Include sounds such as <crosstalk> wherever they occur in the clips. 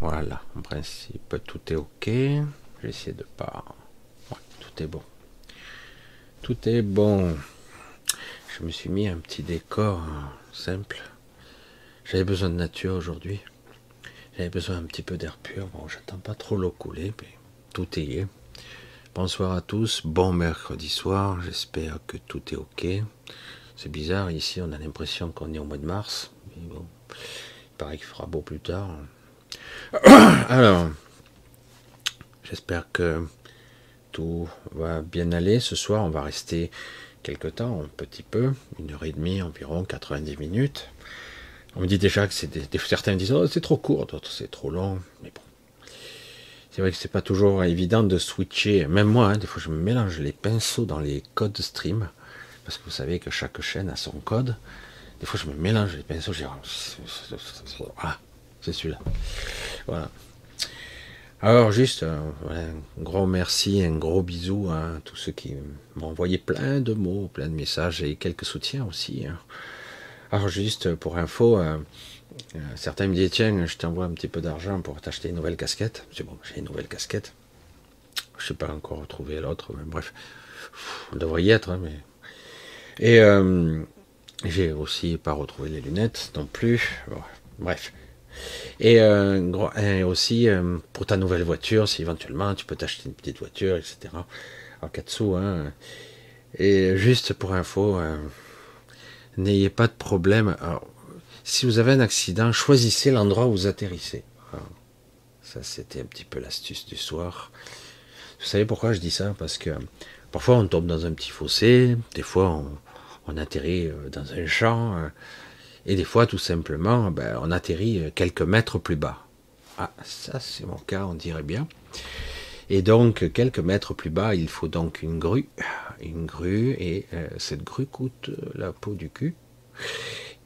Voilà, en principe, tout est ok. J'essaie de pas. Ouais, tout est bon. Tout est bon. Je me suis mis un petit décor hein, simple. J'avais besoin de nature aujourd'hui. J'avais besoin un petit peu d'air pur. Bon, j'attends pas trop l'eau couler, mais tout est Bonsoir à tous, bon mercredi soir, j'espère que tout est ok. C'est bizarre, ici on a l'impression qu'on est au mois de mars, mais bon, il paraît qu'il fera beau plus tard. Alors, j'espère que tout va bien aller. Ce soir, on va rester quelque temps, un petit peu, une heure et demie, environ 90 minutes. On me dit déjà que c'est certains disent oh, c'est trop court, d'autres c'est trop long, mais bon, c'est vrai que c'est pas toujours évident de switcher. Même moi, hein, des fois, je me mélange les pinceaux dans les codes stream. Parce que vous savez que chaque chaîne a son code. Des fois, je me mélange les pinceaux. Je ah, c'est celui-là. Voilà. Alors, juste un gros merci, un gros bisou à tous ceux qui m'ont envoyé plein de mots, plein de messages et quelques soutiens aussi. Hein. Alors, juste pour info, euh, euh, certains me disent tiens, je t'envoie un petit peu d'argent pour t'acheter une nouvelle casquette. C'est bon, j'ai une nouvelle casquette. Je sais pas encore retrouver l'autre, mais bref, on devrait y être. Hein, mais... Et euh, j'ai aussi pas retrouvé les lunettes non plus. bref. Et, euh, aussi pour ta nouvelle voiture, si éventuellement tu peux t'acheter une petite voiture, etc. En sous. Hein. Et juste pour info, n'ayez pas de problème. Si vous avez un accident, choisissez l'endroit où vous atterrissez. Ça, c'était un petit peu l'astuce du soir. Vous savez pourquoi je dis ça? Parce que parfois on tombe dans un petit fossé, des fois on, atterrit euh, dans un champ, euh, et des fois tout simplement ben, on atterrit euh, quelques mètres plus bas. Ah, ça c'est mon cas, on dirait bien. Et donc quelques mètres plus bas, il faut donc une grue, une grue, et cette grue coûte la peau du cul.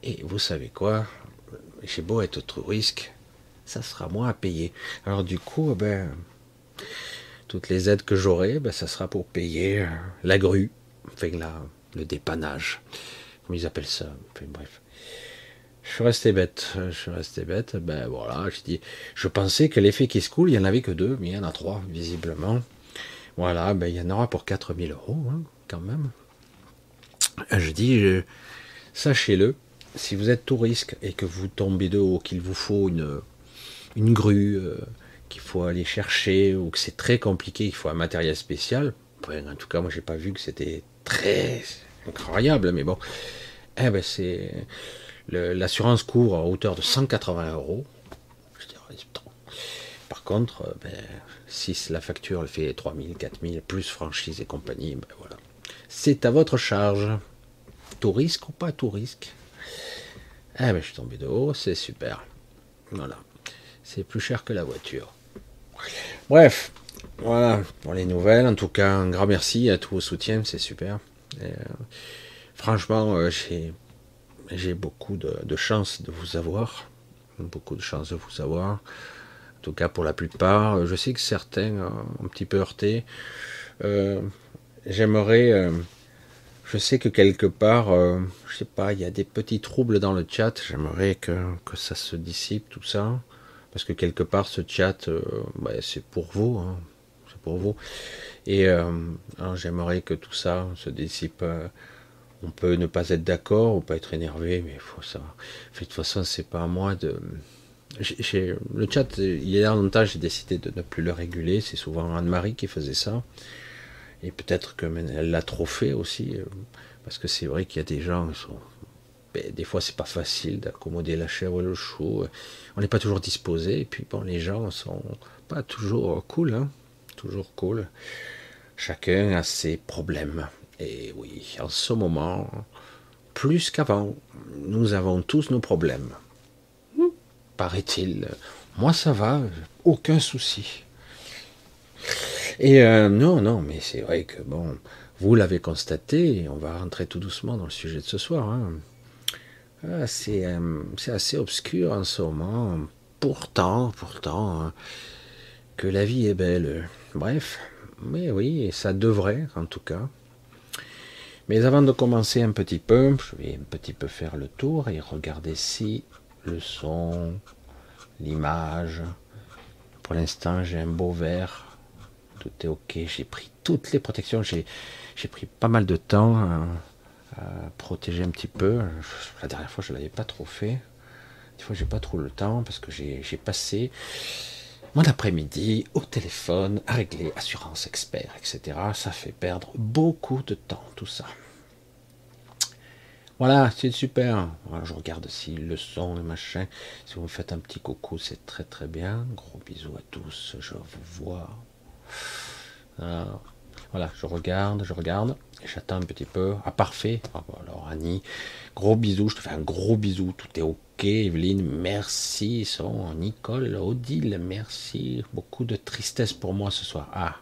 Et vous savez quoi? J'ai beau être risque, ça sera moins à payer. Alors du coup, ben, toutes les aides que j'aurai, ben, ça sera pour payer euh, la grue, enfin la, le dépannage, comme ils appellent ça? Bref. Je suis resté bête, je suis resté bête. Ben voilà, je dis, je pensais que l'effet qui se coule, il n'y en avait que deux, mais il y en a trois, visiblement. Voilà, ben il y en aura pour 4000 euros, hein, quand même. Je dis, sachez-le, si vous êtes touriste et que vous tombez de haut, qu'il vous faut une, une grue, euh, qu'il faut aller chercher, ou que c'est très compliqué, qu'il faut un matériel spécial, en tout cas, moi, j'ai pas vu que c'était très incroyable, mais bon, eh ben, c'est l'assurance court à hauteur de 180 euros. Par contre, euh, ben, si la facture fait 3000, 4000, plus franchise et compagnie, ben voilà. C'est à votre charge. Tout risque ou pas tout risque? Ah ben je suis tombé de haut, c'est super. Voilà. C'est plus cher que la voiture. Bref, voilà pour les nouvelles. En tout cas, un grand merci à tous vos soutiens, c'est super. Euh, franchement, euh, j'ai beaucoup de, chance de vous avoir. Beaucoup de chance de vous avoir. En tout cas, pour la plupart. Je sais que certains ont un petit peu heurté. Euh, j'aimerais je sais que quelque part, euh, je sais pas, il y a des petits troubles dans le chat. J'aimerais que, que, ça se dissipe tout ça, parce que quelque part ce chat, euh, bah, c'est pour vous, hein. c'est pour vous. Et euh, j'aimerais que tout ça se dissipe. On peut ne pas être d'accord, ou pas être énervé, mais il faut ça. de toute façon, c'est pas à moi de. le chat, il y a longtemps, j'ai décidé de ne plus le réguler. C'est souvent Anne-Marie qui faisait ça. Et peut-être qu'elle l'a trop fait aussi, euh, parce que c'est vrai qu'il y a des gens qui sont. Ben, des fois, c'est pas facile d'accommoder la chèvre et le chou. On n'est pas toujours disposé. Et puis, bon, les gens sont pas toujours cool, hein. Toujours cool. Chacun a ses problèmes. Et oui, en ce moment, plus qu'avant, nous avons tous nos problèmes. Paraît-il. Moi, ça va, aucun souci. Et euh, non, non, mais c'est vrai que bon, vous l'avez constaté, on va rentrer tout doucement dans le sujet de ce soir. Hein. Ah, euh, c'est assez obscur en ce moment. Pourtant, pourtant, hein, que la vie est belle. Bref, mais oui, ça devrait en tout cas. Mais avant de commencer un petit peu, je vais un petit peu faire le tour et regarder si le son, l'image, Pour l'instant, j'ai un beau verre. Tout est ok. J'ai pris toutes les protections. J'ai pris pas mal de temps à, protéger un petit peu. La dernière fois, je ne l'avais pas trop fait. Des fois, j'ai pas trop le temps parce que j'ai passé mon après-midi au téléphone à régler assurance expert, etc. Ça fait perdre beaucoup de temps, tout ça. Voilà, c'est super. je regarde si le son, le machin. Si vous me faites un petit coucou, c'est très très bien. Gros bisous à tous, je vous vois. Voilà, je regarde, je regarde. J'attends un petit peu. Ah, parfait. Ah, alors, Annie, gros bisous. Je te fais un gros bisou. Tout est OK. Evelyne, merci. Son, Nicole, Odile, merci. Beaucoup de tristesse pour moi ce soir. Ah,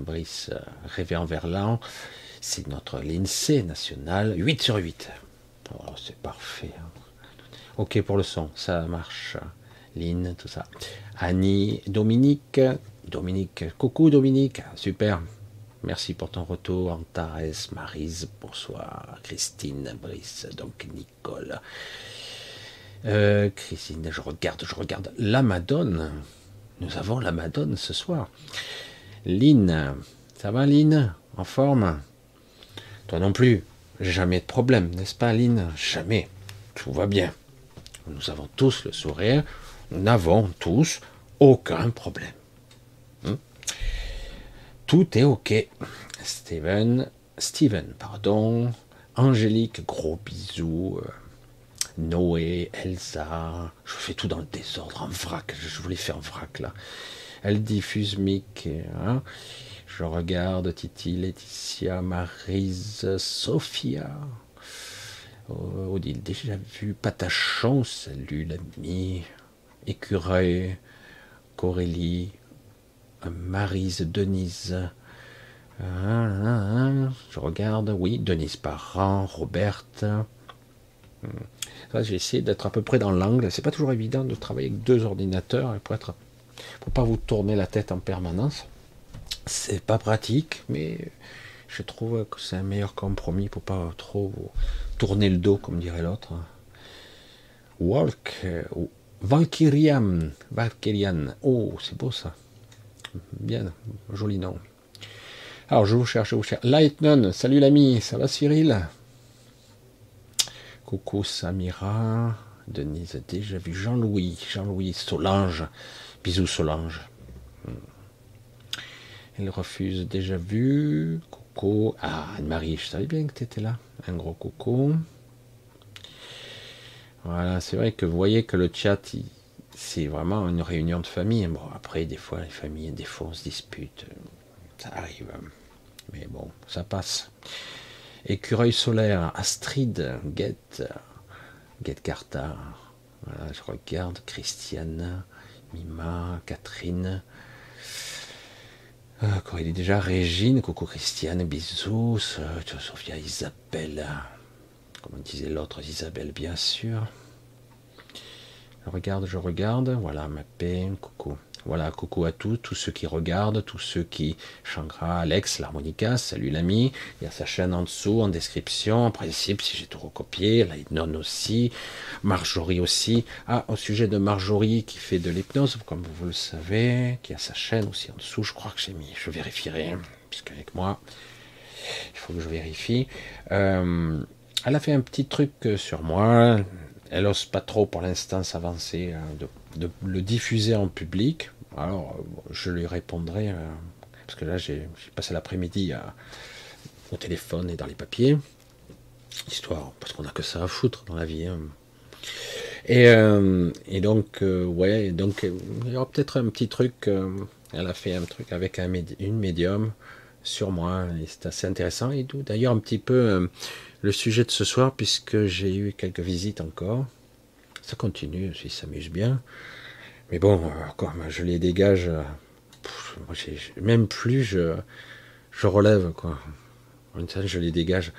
Brice, rêvé en verlan. C'est notre l'INSEE national. 8 sur 8. c'est parfait. Hein. OK pour le son. Ça marche. Lynn, tout ça. Annie, Dominique. Dominique. Coucou Dominique. Super. Merci pour ton retour, Antares, Marise, bonsoir, Christine, Brice, donc Nicole. Euh, Christine, je regarde, je regarde. La Madone. Nous avons la Madone ce soir. Lynn, ça va Lynn? En forme? Toi non plus. Jamais de problème, n'est-ce pas Lynn? Jamais. Tout va bien. Nous avons tous le sourire. Nous n'avons tous aucun problème. Tout est ok. Steven, Steven, pardon. Angélique, gros bisous. Euh, Noé, Elsa. Je fais tout dans le désordre, en vrac. Je voulais faire en vrac là. Elle diffuse Mick. Hein. Je regarde Titi, Laetitia, Marise, Sophia. Oh, Odile, déjà vu. Patachon, salut l'ami. Écureuil, Corélie, Marise, Denise. Je regarde, oui, Denise Parent, Roberte. J'ai essayé d'être à peu près dans l'angle. C'est pas toujours évident de travailler avec deux ordinateurs pour être, pas vous tourner la tête en permanence. C'est pas pratique, mais je trouve que c'est un meilleur compromis pour pas trop tourner le dos, comme dirait l'autre. Walk, Valkyrian, Valkyrian. Oh, c'est beau ça. Bien, joli nom. Alors, je vous cherche, je vous cherche. Lightnon, salut l'ami, ça va Cyril? Coucou Samira, Denise, déjà vu. Jean-Louis, Jean-Louis, Solange. Bisous Solange. Elle refuse, déjà vu. Coucou. Ah, Anne-Marie, je savais bien que tu étais là. Un gros coucou. Voilà, c'est vrai que vous voyez que le chat, c'est vraiment une réunion de famille. Après, des fois, les familles, des fois, on se dispute. Ça arrive. Mais bon, ça passe. Écureuil solaire, Astrid, Get, Get Carta. Voilà, je regarde. Christiane, Mima, Catherine. Euh, il est déjà Régine, coucou Christiane, bisous. Sophia, Isabelle. Comme disait l'autre, Isabelle, bien sûr. Regarde, je regarde. Voilà, ma peine, coucou. Voilà, coucou à tous, tous ceux qui regardent, tous ceux qui. Chankra, Alex, l'harmonica, salut l'ami. Il y a sa chaîne en dessous, en description. En principe, si j'ai tout recopié, non aussi. Marjorie aussi. Ah, au sujet de Marjorie qui fait de l'hypnose, comme vous le savez, qui a sa chaîne aussi en dessous, je crois que j'ai mis. Je vérifierai, puisqu'avec moi, il faut que je vérifie. Euh, elle a fait un petit truc sur moi, elle ose pas trop pour l'instant s'avancer, euh, de, le diffuser en public. Alors, euh, je lui répondrai, euh, parce que là, j'ai passé l'après-midi au téléphone et dans les papiers, histoire, parce qu'on n'a que ça à foutre dans la vie. Hein. Et, donc, ouais, donc il y aura peut-être un petit truc. elle a fait un truc avec un une médium sur moi, c'est assez intéressant. Et d'ailleurs, un petit peu le sujet de ce soir, puisque j'ai eu quelques visites encore. Ça continue, ils s'amusent bien. Mais bon, comme je les dégage, même plus je, je relève, quoi. Je les dégage.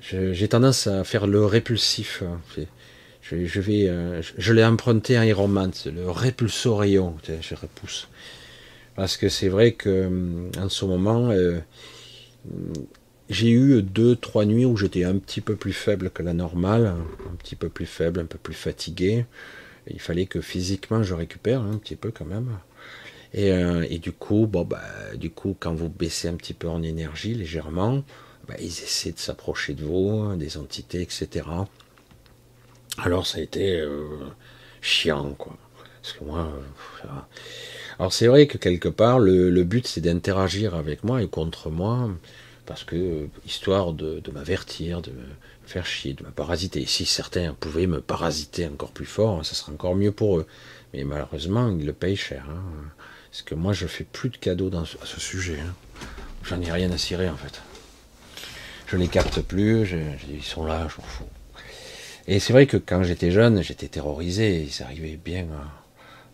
J'ai tendance à faire le répulsif. Je, je vais, euh, je, l'ai emprunté à Iron Man, le répulsorion. Je repousse. Parce que c'est vrai que en ce moment, euh, j'ai eu deux, trois nuits où j'étais un petit peu plus faible que la normale, un petit peu plus faible, un peu plus fatigué. Il fallait que physiquement je récupère un petit peu quand même. Et, euh, du coup, bon, bah, du coup, quand vous baissez un petit peu en énergie légèrement, bah, ils essaient de s'approcher de vous, des entités, etc. Alors ça a été euh, chiant, quoi. Parce que moi, euh, alors c'est vrai que quelque part, le but c'est d'interagir avec moi et contre moi, parce que histoire de, m'avertir, de me faire chier, de me parasiter. si certains pouvaient me parasiter encore plus fort, ça serait encore mieux pour eux. Mais malheureusement, ils le payent cher. Hein. Parce que moi, je fais plus de cadeaux dans, à ce sujet. Hein. J'en ai rien à cirer en fait. Je les capte plus, ils sont là, je m'en fous. Et c'est vrai que quand j'étais jeune, j'étais terrorisé. Ils arrivaient bien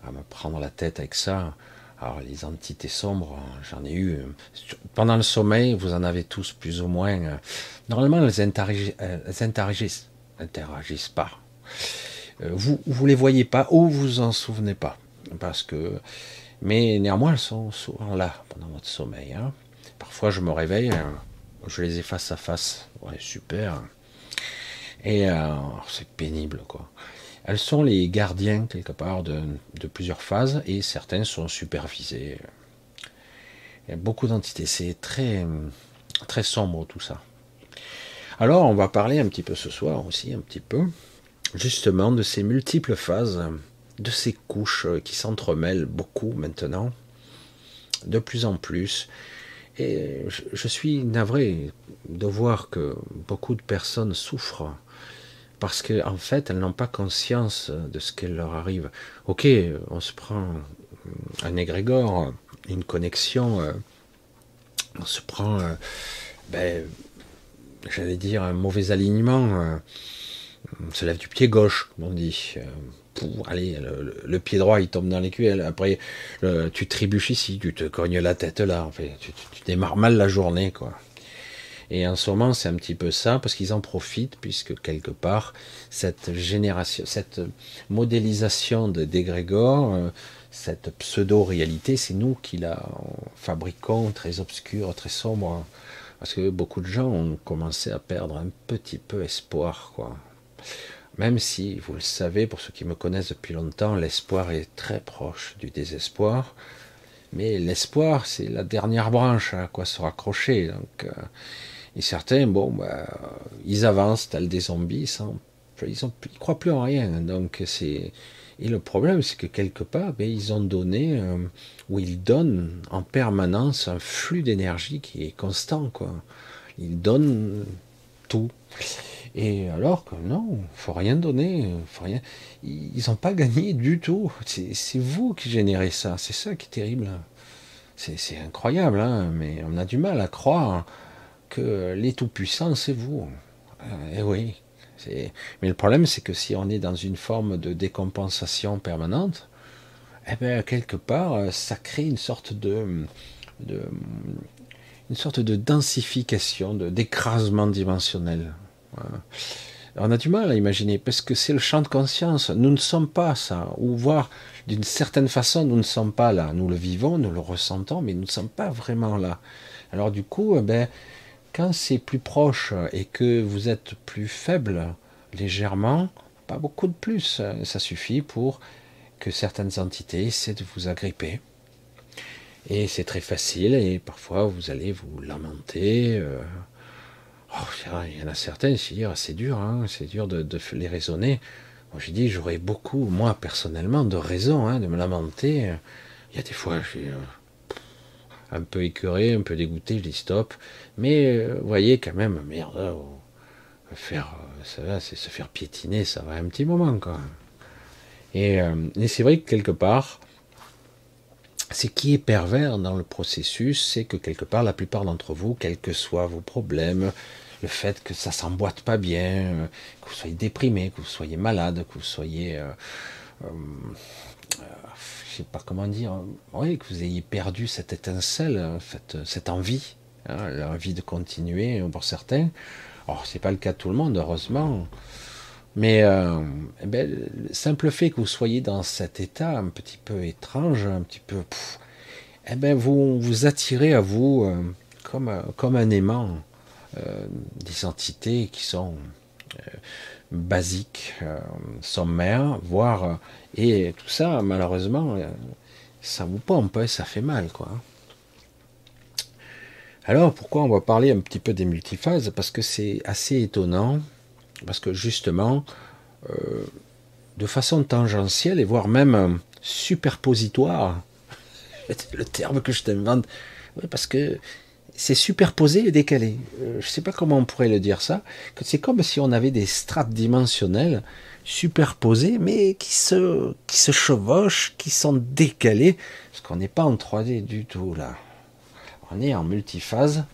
à, me prendre la tête avec ça. Alors les entités sombres, j'en ai eu. Pendant le sommeil, vous en avez tous plus ou moins. Normalement, elles interagissent, elles interagissent, pas. Euh, vous vous les voyez pas ou vous en souvenez pas, parce que. Mais néanmoins, elles sont souvent là pendant votre sommeil. Hein. Parfois, je me réveille, je les ai face à face. Ouais, super. Et euh, c'est pénible, quoi. Elles sont les gardiens, quelque part, de, plusieurs phases, et certaines sont supervisées. Beaucoup d'entités. C'est très, très sombre, tout ça. Alors, on va parler un petit peu ce soir aussi, un petit peu, justement, de ces multiples phases, de ces couches qui s'entremêlent beaucoup maintenant, de plus en plus. Et je suis navré de voir que beaucoup de personnes souffrent parce qu'en en fait, elles n'ont pas conscience de ce qu'elle leur arrive. Ok, on se prend un égrégore, une connexion, euh, on se prend, euh, ben, j'allais dire, un mauvais alignement, euh, on se lève du pied gauche, comme on dit. Allez, le, pied droit il tombe dans les Après, tu trébuches ici, tu te cognes la tête là. En fait, tu, tu démarres mal la journée, quoi. Et en ce moment, c'est un petit peu ça, parce qu'ils en profitent, puisque quelque part, cette génération, cette modélisation de dégrégore, euh, cette pseudo-réalité, c'est nous qui la fabriquons, très obscure, très sombre. Parce que beaucoup de gens ont commencé à perdre un petit peu espoir, quoi. Même si, vous le savez, pour ceux qui me connaissent depuis longtemps, l'espoir est très proche du désespoir. Mais l'espoir, c'est la dernière branche à quoi se raccrocher. Donc, euh, et certains, bon, bah, ils avancent, tels des zombies, ils ne croient plus en rien. Donc c'est et le problème, c'est que quelque part, ben, ils ont donné, euh, ou ils donnent en permanence un flux d'énergie qui est constant. Quoi. Ils donnent tout. Et alors que non, faut rien donner, faut rien. Ils n'ont pas gagné du tout. C'est vous qui générez ça. C'est ça qui est terrible. C'est incroyable, hein, mais on a du mal à croire que les tout-puissants, c'est vous. Eh oui. Mais le problème, c'est que si on est dans une forme de décompensation permanente, eh bien, quelque part, ça crée une sorte de, de une sorte de densification, de d'écrasement dimensionnel. On a du mal à imaginer, parce que c'est le champ de conscience. Nous ne sommes pas ça. Ou voir, d'une certaine façon, nous ne sommes pas là. Nous le vivons, nous le ressentons, mais nous ne sommes pas vraiment là. Alors du coup, eh ben, quand c'est plus proche et que vous êtes plus faible légèrement, pas beaucoup de plus, ça suffit pour que certaines entités essaient de vous agripper. Et c'est très facile et parfois vous allez vous lamenter. Euh, oh, il y en a certaines, c'est dur, hein, c'est dur de, les raisonner. Moi j'ai dit j'aurais beaucoup, moi personnellement, de raisons hein, de me lamenter. Il y a des fois, je suis un peu écœuré, un peu dégoûté, je dis stop. Mais euh, vous voyez quand même, merde, euh, faire, euh, ça c'est se faire piétiner, ça va un petit moment quand même. Et, c'est vrai que quelque part, ce qui est pervers dans le processus, c'est que quelque part, la plupart d'entre vous, quels que soient vos problèmes, le fait que ça s'emboîte pas bien, que vous soyez déprimé, que vous soyez malade, que vous soyez je sais pas comment dire, oui, que vous ayez perdu cette étincelle, cette envie, hein, l'envie de continuer pour certains. Alors, c'est pas le cas de tout le monde, heureusement. Mais euh, eh ben, le simple fait que vous soyez dans cet état un petit peu étrange, un petit peu, eh ben vous vous attirez à vous euh, comme comme un aimant euh, des entités qui sont basique, sommaire, voire et tout ça, malheureusement, ça vous pompe, hein, ça fait mal, quoi. Alors, pourquoi on va parler un petit peu des multiphases? Parce que c'est assez étonnant, parce que justement, euh, de façon tangentielle et voire même superpositoire, <laughs> le terme que je t'invente, parce que c'est superposé et décalé. Euh, je ne sais pas comment on pourrait le dire ça, c'est comme si on avait des strates dimensionnelles superposées, mais qui se, qui se chevauchent, qui sont décalées, parce qu'on n'est pas en 3D du tout là. On est en multiphase.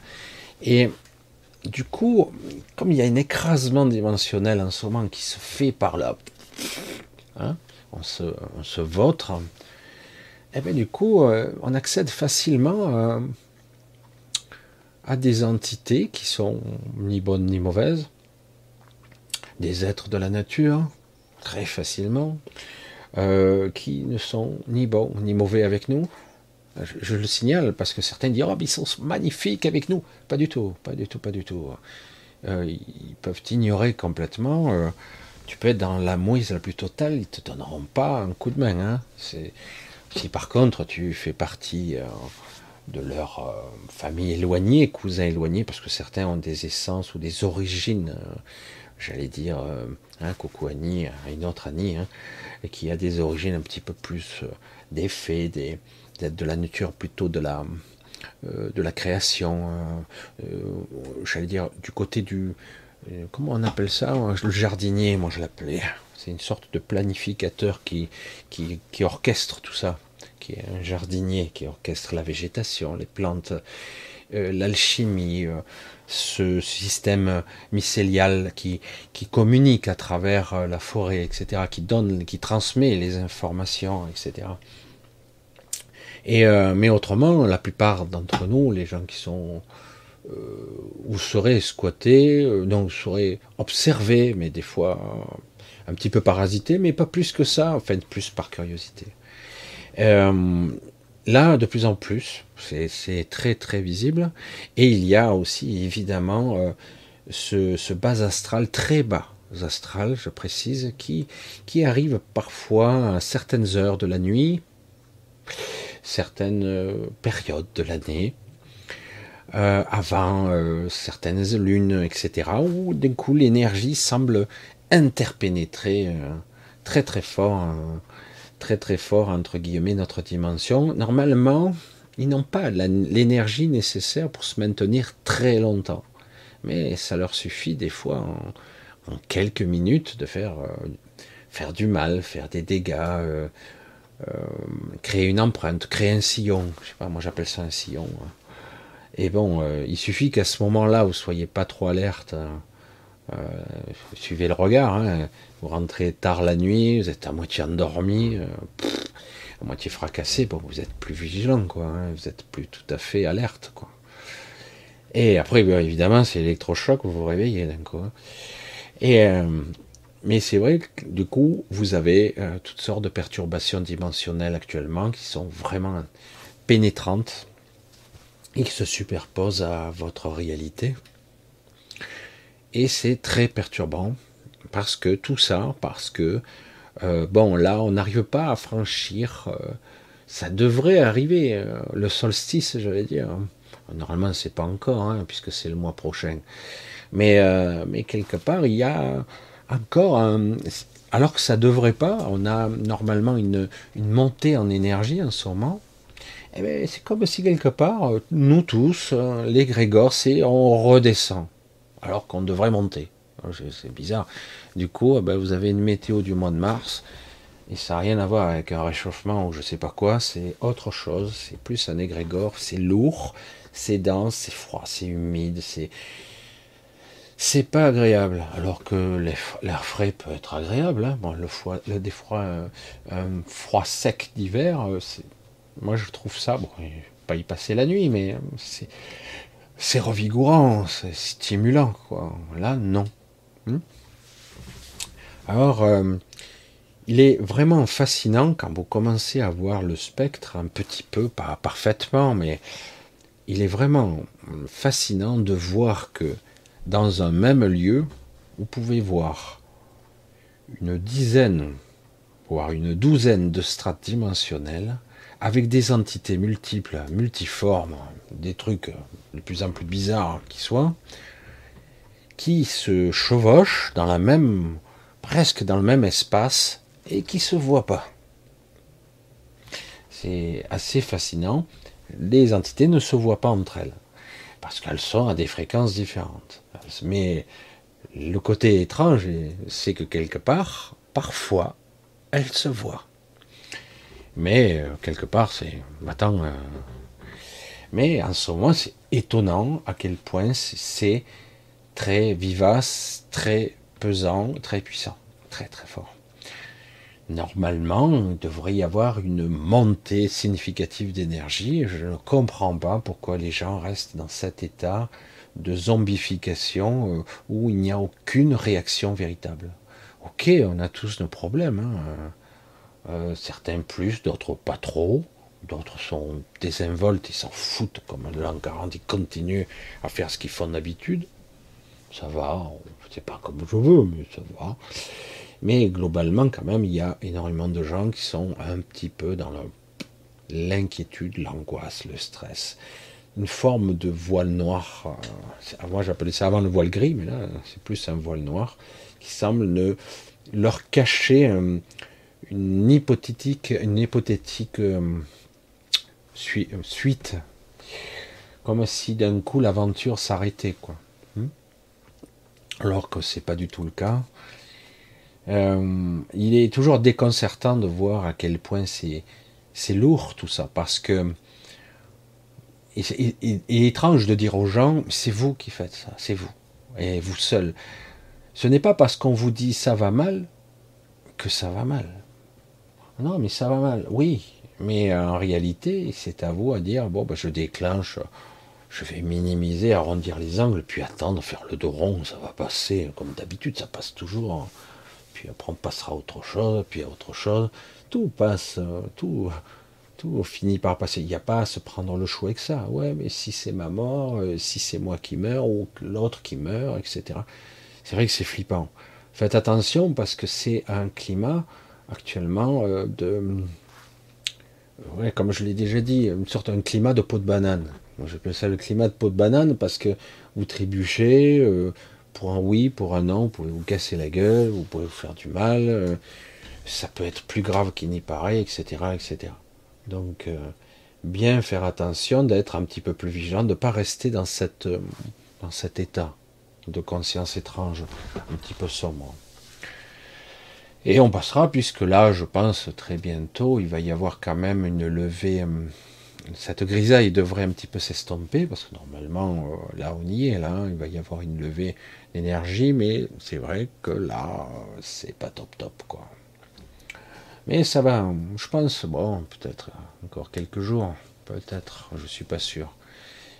Et du coup, comme il y a un écrasement dimensionnel en ce moment qui se fait par là, hein, on, se, vautre, et eh bien du coup, euh, on accède facilement euh, à des entités qui sont ni bonnes ni mauvaises, des êtres de la nature, très facilement, euh, qui ne sont ni bons ni mauvais avec nous, je, le signale parce que certains disent oh, ils sont magnifiques avec nous. Pas du tout, pas du tout, pas du tout. Euh, ils peuvent t'ignorer complètement. Euh, tu peux être dans la mouise la plus totale, ils te donneront pas un coup de main. Hein. Si par contre tu fais partie euh, de leur famille éloignée, cousins éloignés, parce que certains ont des essences ou des origines, j'allais dire, hein, coucou Annie, une autre Annie, hein, qui a des origines un petit peu plus des fées, des, de la nature plutôt de la, euh, de la création, euh, euh, j'allais dire du côté du, comment on appelle ça, le jardinier, moi je l'appelais. C'est une sorte de planificateur qui, qui, orchestre tout ça, qui est un jardinier, qui orchestre la végétation, les plantes, l'alchimie, ce système mycélial qui, qui communique à travers la forêt, etc., qui donne, qui transmet les informations, etc. Euh, mais autrement, la plupart d'entre nous, les gens qui sont euh, ou seraient squattés, euh, donc seraient observés, mais des fois euh, un petit peu parasités, mais pas plus que ça, en fait, plus par curiosité. Euh, là, de plus en plus, c'est très très visible, et il y a aussi évidemment ce, bas astral très bas astral, je précise, qui, qui arrive parfois à certaines heures de la nuit certaines euh, périodes de l'année, euh, avant euh, certaines lunes, etc., où d'un coup l'énergie semble interpénétrer très très fort, très très fort entre guillemets notre dimension. Normalement, ils n'ont pas l'énergie nécessaire pour se maintenir très longtemps, mais ça leur suffit des fois en, quelques minutes de faire faire du mal, faire des dégâts. Euh, créer une empreinte, créer un sillon. Je sais pas, moi j'appelle ça un sillon. Et bon, euh, il suffit qu'à ce moment-là, vous soyez pas trop alerte. Euh, suivez le regard. Hein. Vous rentrez tard la nuit, vous êtes à moitié endormi, à moitié fracassé. Bon, vous êtes plus vigilant, quoi. Hein. Vous êtes plus tout à fait alerte. Et après, évidemment, c'est l'électrochoc, vous vous réveillez d'un coup. Hein. Et mais c'est vrai que du coup, vous avez euh, toutes sortes de perturbations dimensionnelles actuellement qui sont vraiment pénétrantes et qui se superposent à votre réalité. Et c'est très perturbant parce que tout ça, parce que euh, bon, là, on n'arrive pas à franchir. Euh, ça devrait arriver le solstice, j'allais dire. Normalement, c'est pas encore, hein, puisque c'est le mois prochain. Mais, mais quelque part, il y a encore alors que ça devrait pas, on a normalement une, montée en énergie en ce moment. Eh ben, c'est comme si quelque part, nous tous, les Grégor, c'est on redescend, alors qu'on devrait monter. C'est bizarre. Du coup, eh ben, vous avez une météo du mois de mars, et ça n'a rien à voir avec un réchauffement ou je sais pas quoi, c'est autre chose, c'est plus un égrégore, c'est lourd, c'est dense, c'est froid, c'est humide, c'est c'est pas agréable, alors que l'air frais peut être agréable. Hein. Bon, le, des euh, froid sec d'hiver, euh, moi je trouve ça, bon, pas y passer la nuit, mais euh, c'est revigorant, c'est stimulant, quoi. Là, non. Hmm. Alors, il est vraiment fascinant quand vous commencez à voir le spectre un petit peu, pas parfaitement, mais il est vraiment fascinant de voir que dans un même lieu, vous pouvez voir une dizaine, voire une douzaine de strates dimensionnelles avec des entités multiples, multiformes, des trucs de plus en plus bizarres qui soient, qui se chevauchent dans la même, presque dans le même espace et qui se voient pas. C'est assez fascinant. Les entités ne se voient pas entre elles parce qu'elles sont à des fréquences différentes. Mais le côté étrange, c'est que quelque part, parfois, elles se voient. Mais euh, quelque part, c'est. Attends. Euh, mais en ce moment, c'est étonnant à quel point c'est très vivace, très pesant, très puissant, très très fort. Normalement, il devrait y avoir une montée significative d'énergie. Je ne comprends pas pourquoi les gens restent dans cet état de zombification euh, où il n'y a aucune réaction véritable. Ok, on a tous nos problèmes. Hein. Euh, certains plus, d'autres pas trop. D'autres sont désinvoltes, ils s'en foutent comme l'an 40, ils continuent à faire ce qu'ils font d'habitude. Ça va, c'est pas comme je veux, mais ça va. Mais globalement, quand même, il y a énormément de gens qui sont un petit peu dans l'inquiétude, l'angoisse, le stress. Une forme de voile noir. Euh, moi, j'appelais ça avant le voile gris, mais là, c'est plus un voile noir qui semble leur cacher une hypothétique, une hypothétique euh, suite, comme si d'un coup l'aventure s'arrêtait, quoi. Hmm? Alors que c'est pas du tout le cas. Euh, il est toujours déconcertant de voir à quel point c'est lourd tout ça, parce que il est étrange de dire aux gens, c'est vous qui faites ça, c'est vous, et vous seul. Ce n'est pas parce qu'on vous dit ça va mal que ça va mal. Non, mais ça va mal. Oui, mais en réalité, c'est à vous à dire bon, ben, je déclenche, je vais minimiser, arrondir les angles, puis attendre, faire le dos rond, ça va passer. Comme d'habitude, ça passe toujours. Puis après, on passera à autre chose, puis à autre chose. Tout passe, tout, tout finit par passer. Il n'y a pas à se prendre le choix avec ça. Ouais, mais si c'est ma mort, euh, si c'est moi qui meurs, ou l'autre qui meurt, etc. C'est vrai que c'est flippant. Faites attention parce que c'est un climat actuellement euh, de, ouais, comme je l'ai déjà dit, une sorte de climat de peau de banane. J'appelle ça le climat de peau de banane parce que vous trébuchez euh, pour un oui, pour un non, vous pouvez vous casser la gueule, vous pouvez vous faire du mal, euh, ça peut être plus grave qu'il n'y paraît, etc., etc. Donc, bien faire attention d'être un petit peu plus vigilant, de ne pas rester dans cette, dans cet état de conscience étrange, un petit peu sombre. Et on passera, puisque là, je pense très bientôt, il va y avoir quand même une levée. Euh, cette grisaille devrait un petit peu s'estomper, parce que normalement, euh, là, on y est, là, il va y avoir une levée d'énergie, mais c'est vrai que là, c'est pas top top, quoi. Mais ça va, je pense, bon, peut-être encore quelques jours, peut-être, je suis pas sûr.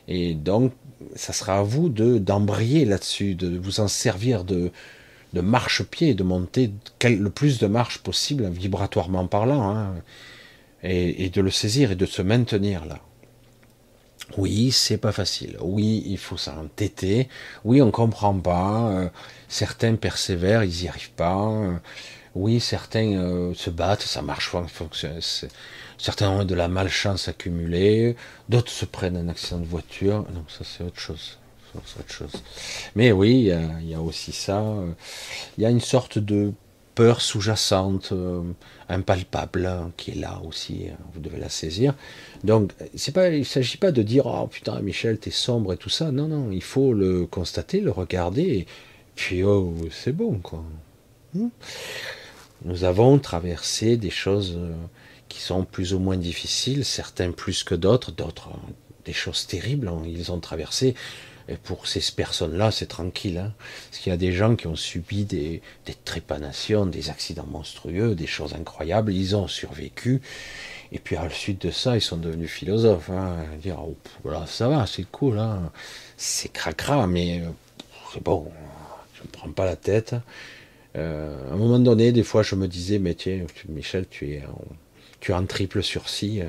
Et donc, ça sera à vous de d'embrayer là-dessus, de vous en servir de, de marche-pied, de monter le plus de marches possible, vibratoirement parlant, hein, et, de le saisir et de se maintenir là. Oui, c'est pas facile. Oui, il faut s'entêter. Oui, on comprend pas. Euh, certains persévèrent, ils n'y arrivent pas. Oui, certains euh, se battent, ça marche. Certains ont de la malchance accumulée. D'autres se prennent un accident de voiture. Non, ça c'est autre chose. Mais oui, il y, a, aussi ça. Euh, il y a une sorte de peur sous-jacente, euh, impalpable, hein, qui est là aussi. Hein, vous devez la saisir. Donc, il ne s'agit pas de dire oh putain Michel, t'es sombre et tout ça. Non, non, il faut le constater, le regarder, et puis oh c'est bon quoi. Nous avons traversé des choses euh, qui sont plus ou moins difficiles, certains plus que d'autres, d'autres des choses terribles. Hein, ils ont traversé et pour ces personnes-là, c'est tranquille. Hein Parce qu'il y a des gens qui ont subi des, trépanations, des accidents monstrueux, des choses incroyables. Ils ont survécu. Et puis à la suite de ça, ils sont devenus philosophes. Hein, dire, oh, voilà, ça va, c'est cool. Hein c'est cracra, mais euh, c'est bon. Je ne prends pas la tête. Euh, à un moment donné, des fois, je me disais, mais tiens, Michel, tu es, en, tu es en triple sursis.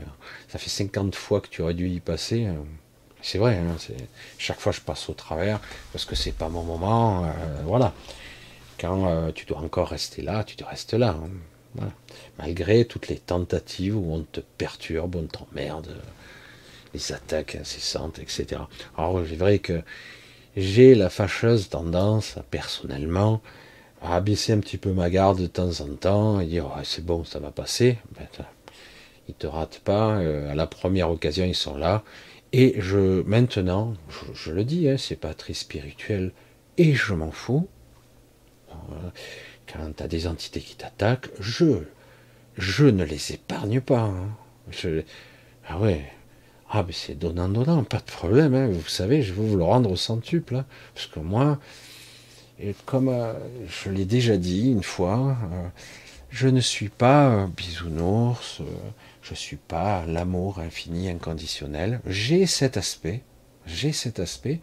Ça fait 50 fois que tu aurais dû y passer. C'est vrai, hein, chaque fois je passe au travers parce que c'est pas mon moment, euh, voilà. quand euh, tu dois encore rester là, tu te restes là. Hein. Malgré toutes les tentatives où on te perturbe, on t'emmerde, les attaques incessantes, etc. Alors c'est vrai que j'ai la fâcheuse tendance, personnellement, à baisser un petit peu ma garde de temps en temps et dire c'est bon, ça va passer. Ben, ils te ratent pas. Euh, à la première occasion, ils sont là. Et je, maintenant, je, le dis, hein, c'est pas très spirituel, et je m'en fous. Quand tu as des entités qui t'attaquent, je, je ne les épargne pas. Hein. Ah ouais, ah mais c'est donnant donnant, pas de problème. Hein. Vous savez, je vais vous le rendre au centuple, parce que moi, et comme euh, je l'ai déjà dit une fois, euh, je ne suis pas bisounours. Je ne suis pas l'amour infini, inconditionnel. J'ai cet aspect, j'ai cet aspect,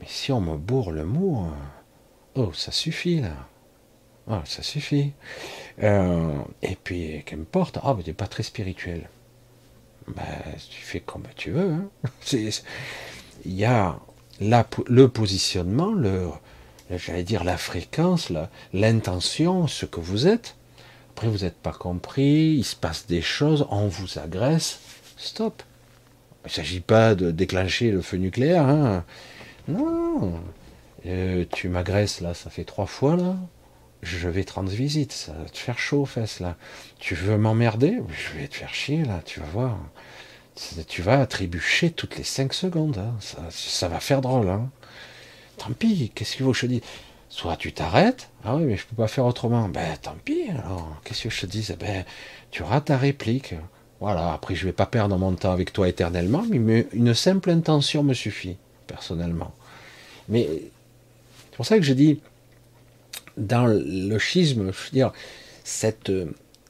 mais si on me bourre le mot, oh, ça suffit là. Oh, ça suffit. Euh, et puis, qu'importe, ah, mais tu n'es pas très spirituel. Ben, tu fais comme tu veux. Hein. <laughs> Il y a le positionnement, le, j'allais dire la fréquence, l'intention, ce que vous êtes. Après, vous n'êtes pas compris, il se passe des choses, on vous agresse. Stop. Il ne s'agit pas de déclencher le feu nucléaire. Hein. Non. Euh, tu m'agresses là, ça fait trois fois là. Je vais te rendre visite, ça va te faire chaud aux fesses là. Tu veux m'emmerder? Je vais te faire chier là, tu vas voir. Tu vas trébucher toutes les cinq secondes. Hein. Ça, va faire drôle. Hein. Tant pis, qu'est-ce qu'il faut que je dise? Soit tu t'arrêtes, ah oui, mais je peux pas faire autrement. Ben tant pis, alors, qu'est-ce que je te dis Ben, tu auras ta réplique. Voilà, après je vais pas perdre mon temps avec toi éternellement, mais une simple intention me suffit, personnellement. Mais c'est pour ça que je dis, dans le schisme, je veux dire, cette,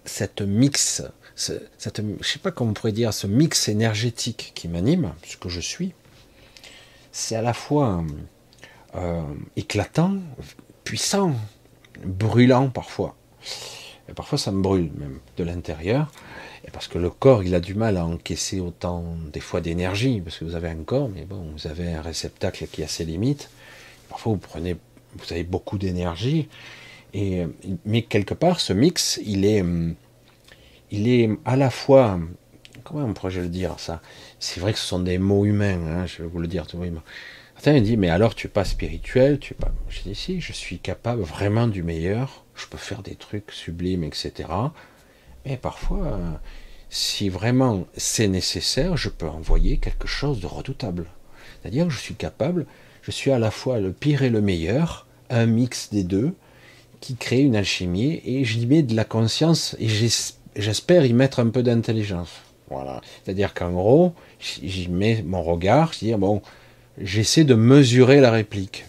cette mix, cette, je sais pas comment on pourrait dire, ce mix énergétique qui m'anime, ce que je suis, c'est à la fois euh, éclatant, puissant, brûlant parfois. Et parfois ça me brûle même de l'intérieur. Et parce que le corps, il a du mal à encaisser autant des fois d'énergie, parce que vous avez un corps, mais bon, vous avez un réceptacle qui a ses limites. Parfois vous prenez, vous avez beaucoup d'énergie, et mais quelque part, ce mix, il est, il est à la fois, comment on pourrait le dire ça? C'est vrai que ce sont des mots humains, hein, je vais vous le dire tout simplement. Certains dit, mais alors tu es pas spirituel, tu pas. Je dis, si, je suis capable vraiment du meilleur, je peux faire des trucs sublimes, etc. Mais parfois, si vraiment c'est nécessaire, je peux envoyer quelque chose de redoutable. C'est-à-dire que je suis capable, je suis à la fois le pire et le meilleur, un mix des deux, qui crée une alchimie, et j'y mets de la conscience, et j'espère y mettre un peu d'intelligence. Voilà. C'est-à-dire qu'en gros, j'y mets mon regard, je dis, bon, j'essaie de mesurer la réplique.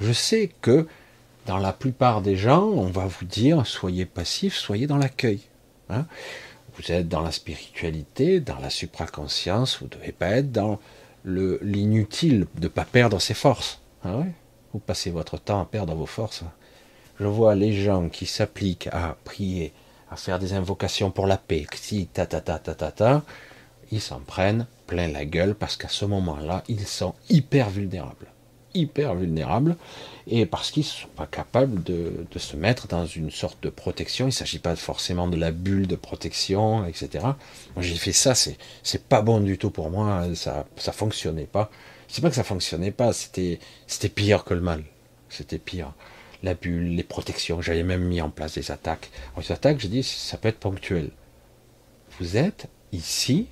Je sais que dans la plupart des gens, on va vous dire soyez passif, soyez dans l'accueil. Hein. vous êtes dans la spiritualité, dans la supraconscience, vous ne devez pas être dans l'inutile de ne pas perdre ses forces. Ah vous passez votre temps à perdre vos forces. Je vois les gens qui s'appliquent à prier, à faire des invocations pour la paix, si ta ta ta ta ta ta, ils s'en prennent plein la gueule parce qu'à ce moment-là, ils sont hyper vulnérables. Hyper vulnérables. Et parce qu'ils ne sont pas capables de, se mettre dans une sorte de protection. Il ne s'agit pas forcément de la bulle de protection, etc. Moi, j'ai fait ça, c'est, c'est pas bon du tout pour moi. Ça, ça fonctionnait pas. C'est pas que ça fonctionnait pas, c'était, pire que le mal. C'était pire. La bulle, les protections. J'avais même mis en place des attaques. les attaques, j'ai dit, ça peut être ponctuel. Vous êtes ici,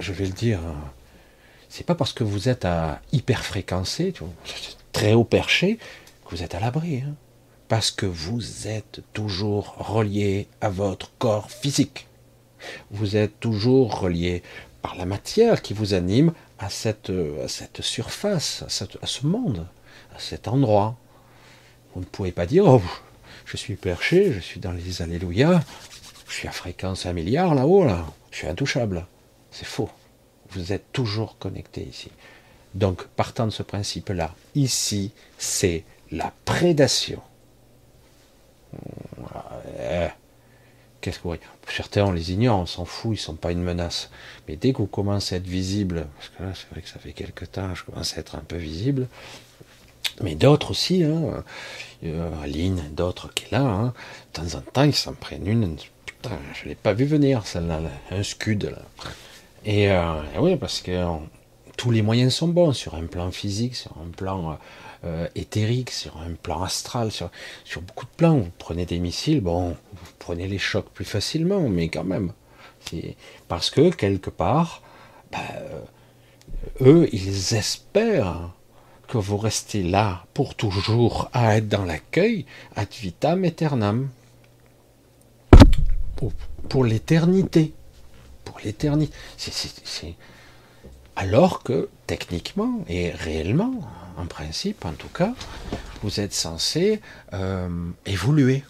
je vais le dire, c'est pas parce que vous êtes à hyper fréquencer, très haut perché, que vous êtes à l'abri. Hein. Parce que vous êtes toujours relié à votre corps physique. Vous êtes toujours relié par la matière qui vous anime à cette, surface, à, ce monde, à cet endroit. Vous ne pouvez pas dire, oh, je suis perché, je suis dans les Alléluia, je suis à fréquence un milliard là-haut, là, je suis intouchable. C'est faux. Vous êtes toujours connecté ici. Donc, partant de ce principe-là, ici, c'est la prédation. Qu'est-ce que vous voyez? Certains, on les ignore, on s'en fout, ils ne sont pas une menace. Mais dès que vous commencez à être visible, parce que là, c'est vrai que ça fait quelques temps, je commence à être un peu visible, Mais d'autres aussi, hein, euh, Aline, d'autres qui est là, hein, de temps en temps, ils s'en prennent une. Putain, je l'ai pas vu venir, celle-là, un scud. Là. Et, euh, oui, parce que tous les moyens sont bons sur un plan physique, sur un plan euh, éthérique, sur un plan astral, sur, sur beaucoup de plans. Vous prenez des missiles, bon, vous prenez les chocs plus facilement, mais quand même. Parce que quelque part, ben, eux, ils espèrent que vous restez là pour toujours à être dans l'accueil ad vitam aeternam. Pour l'éternité. Alors que techniquement et réellement, en principe en tout cas, vous êtes censé euh, évoluer.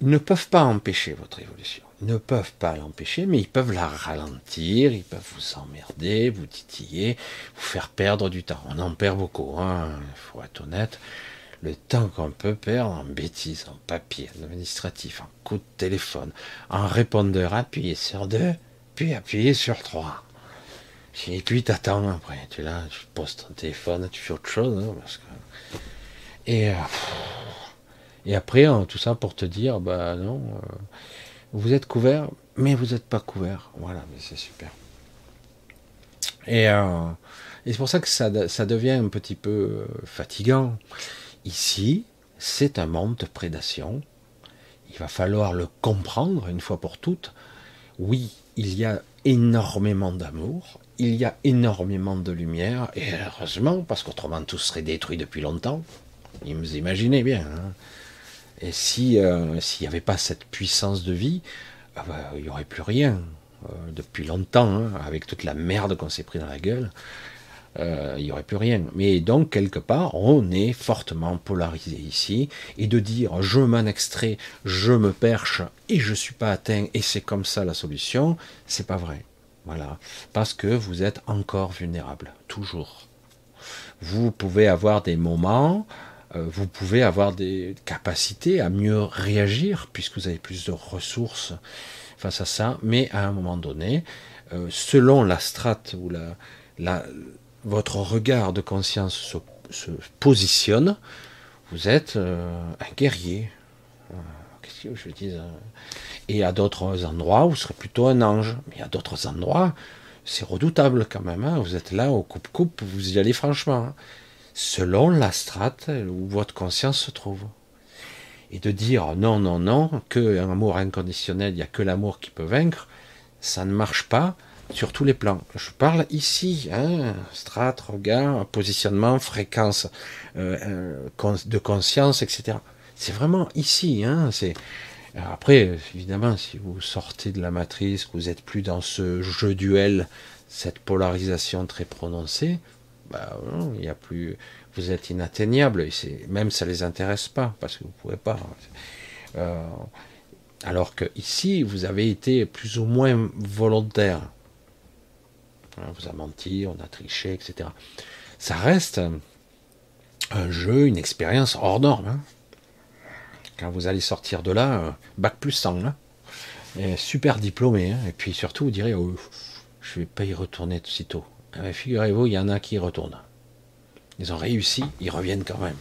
Ils ne peuvent pas empêcher votre évolution ne peuvent pas l'empêcher, mais ils peuvent la ralentir, ils peuvent vous emmerder, vous titiller, vous faire perdre du temps. On en perd beaucoup, hein, il faut être honnête. Le temps qu'on peut perdre en bêtises, en papier, administratif, en coup de téléphone, en répondeur, appuyez sur deux, puis appuyez sur trois. Et puis t'attends après, tu là, tu poses ton téléphone, tu fais autre chose. Hein. Et, euh, et après, hein, tout ça pour te dire, bah non, euh, vous êtes couvert, mais vous n'êtes pas couvert. Voilà, mais c'est super. Et, euh, c'est pour ça que ça, devient un petit peu fatigant. Ici, c'est un monde de prédation. Il va falloir le comprendre une fois pour toutes. Oui, il y a énormément d'amour, il y a énormément de lumière, et heureusement, parce qu'autrement tout serait détruit depuis longtemps. Vous imaginez bien. Hein. Et si euh, s'il n'y avait pas cette puissance de vie, ah bah, il n'y aurait plus rien. Euh, depuis longtemps, hein, avec toute la merde qu'on s'est pris dans la gueule, euh, il n'y aurait plus rien. Mais donc, quelque part, on est fortement polarisé ici, et de dire je m'en extrais, je me perche, et je ne suis pas atteint, et c'est comme ça la solution, c'est pas vrai. Voilà. Parce que vous êtes encore vulnérable, toujours. Vous pouvez avoir des moments euh, vous pouvez avoir des capacités à mieux réagir puisque vous avez plus de ressources face à ça, mais à un moment donné, euh, selon la strate ou la, votre regard de conscience se, positionne, vous êtes euh, un guerrier. Qu'est-ce que je dis Et à d'autres endroits, vous serez plutôt un ange. Mais à d'autres endroits, c'est redoutable quand même. Hein. Vous êtes là au coupe-coupe, vous y allez franchement. Hein selon la strate où votre conscience se trouve. Et de dire non, non, non, qu'un amour inconditionnel, il n'y a que l'amour qui peut vaincre, ça ne marche pas sur tous les plans. Je parle ici, hein, strate, regard, positionnement, fréquence euh, euh, de conscience, etc. C'est vraiment ici. Hein, après, évidemment, si vous sortez de la matrice, que vous êtes plus dans ce jeu duel, cette polarisation très prononcée, bah, y a plus, vous êtes inatteignable, même ça les intéresse pas, parce que vous pouvez pas. Euh, alors que ici, vous avez été plus ou moins volontaire. On vous a menti, on a triché, etc. Ça reste un jeu, une expérience hors norme. Hein. Quand vous allez sortir de là, euh, bac plus 100, hein. super diplômé, hein. et puis surtout, vous direz, oh, je vais pas y retourner tout sitôt. Ah figurez-vous, il y en a qui retournent. Ils ont réussi, ils reviennent quand même.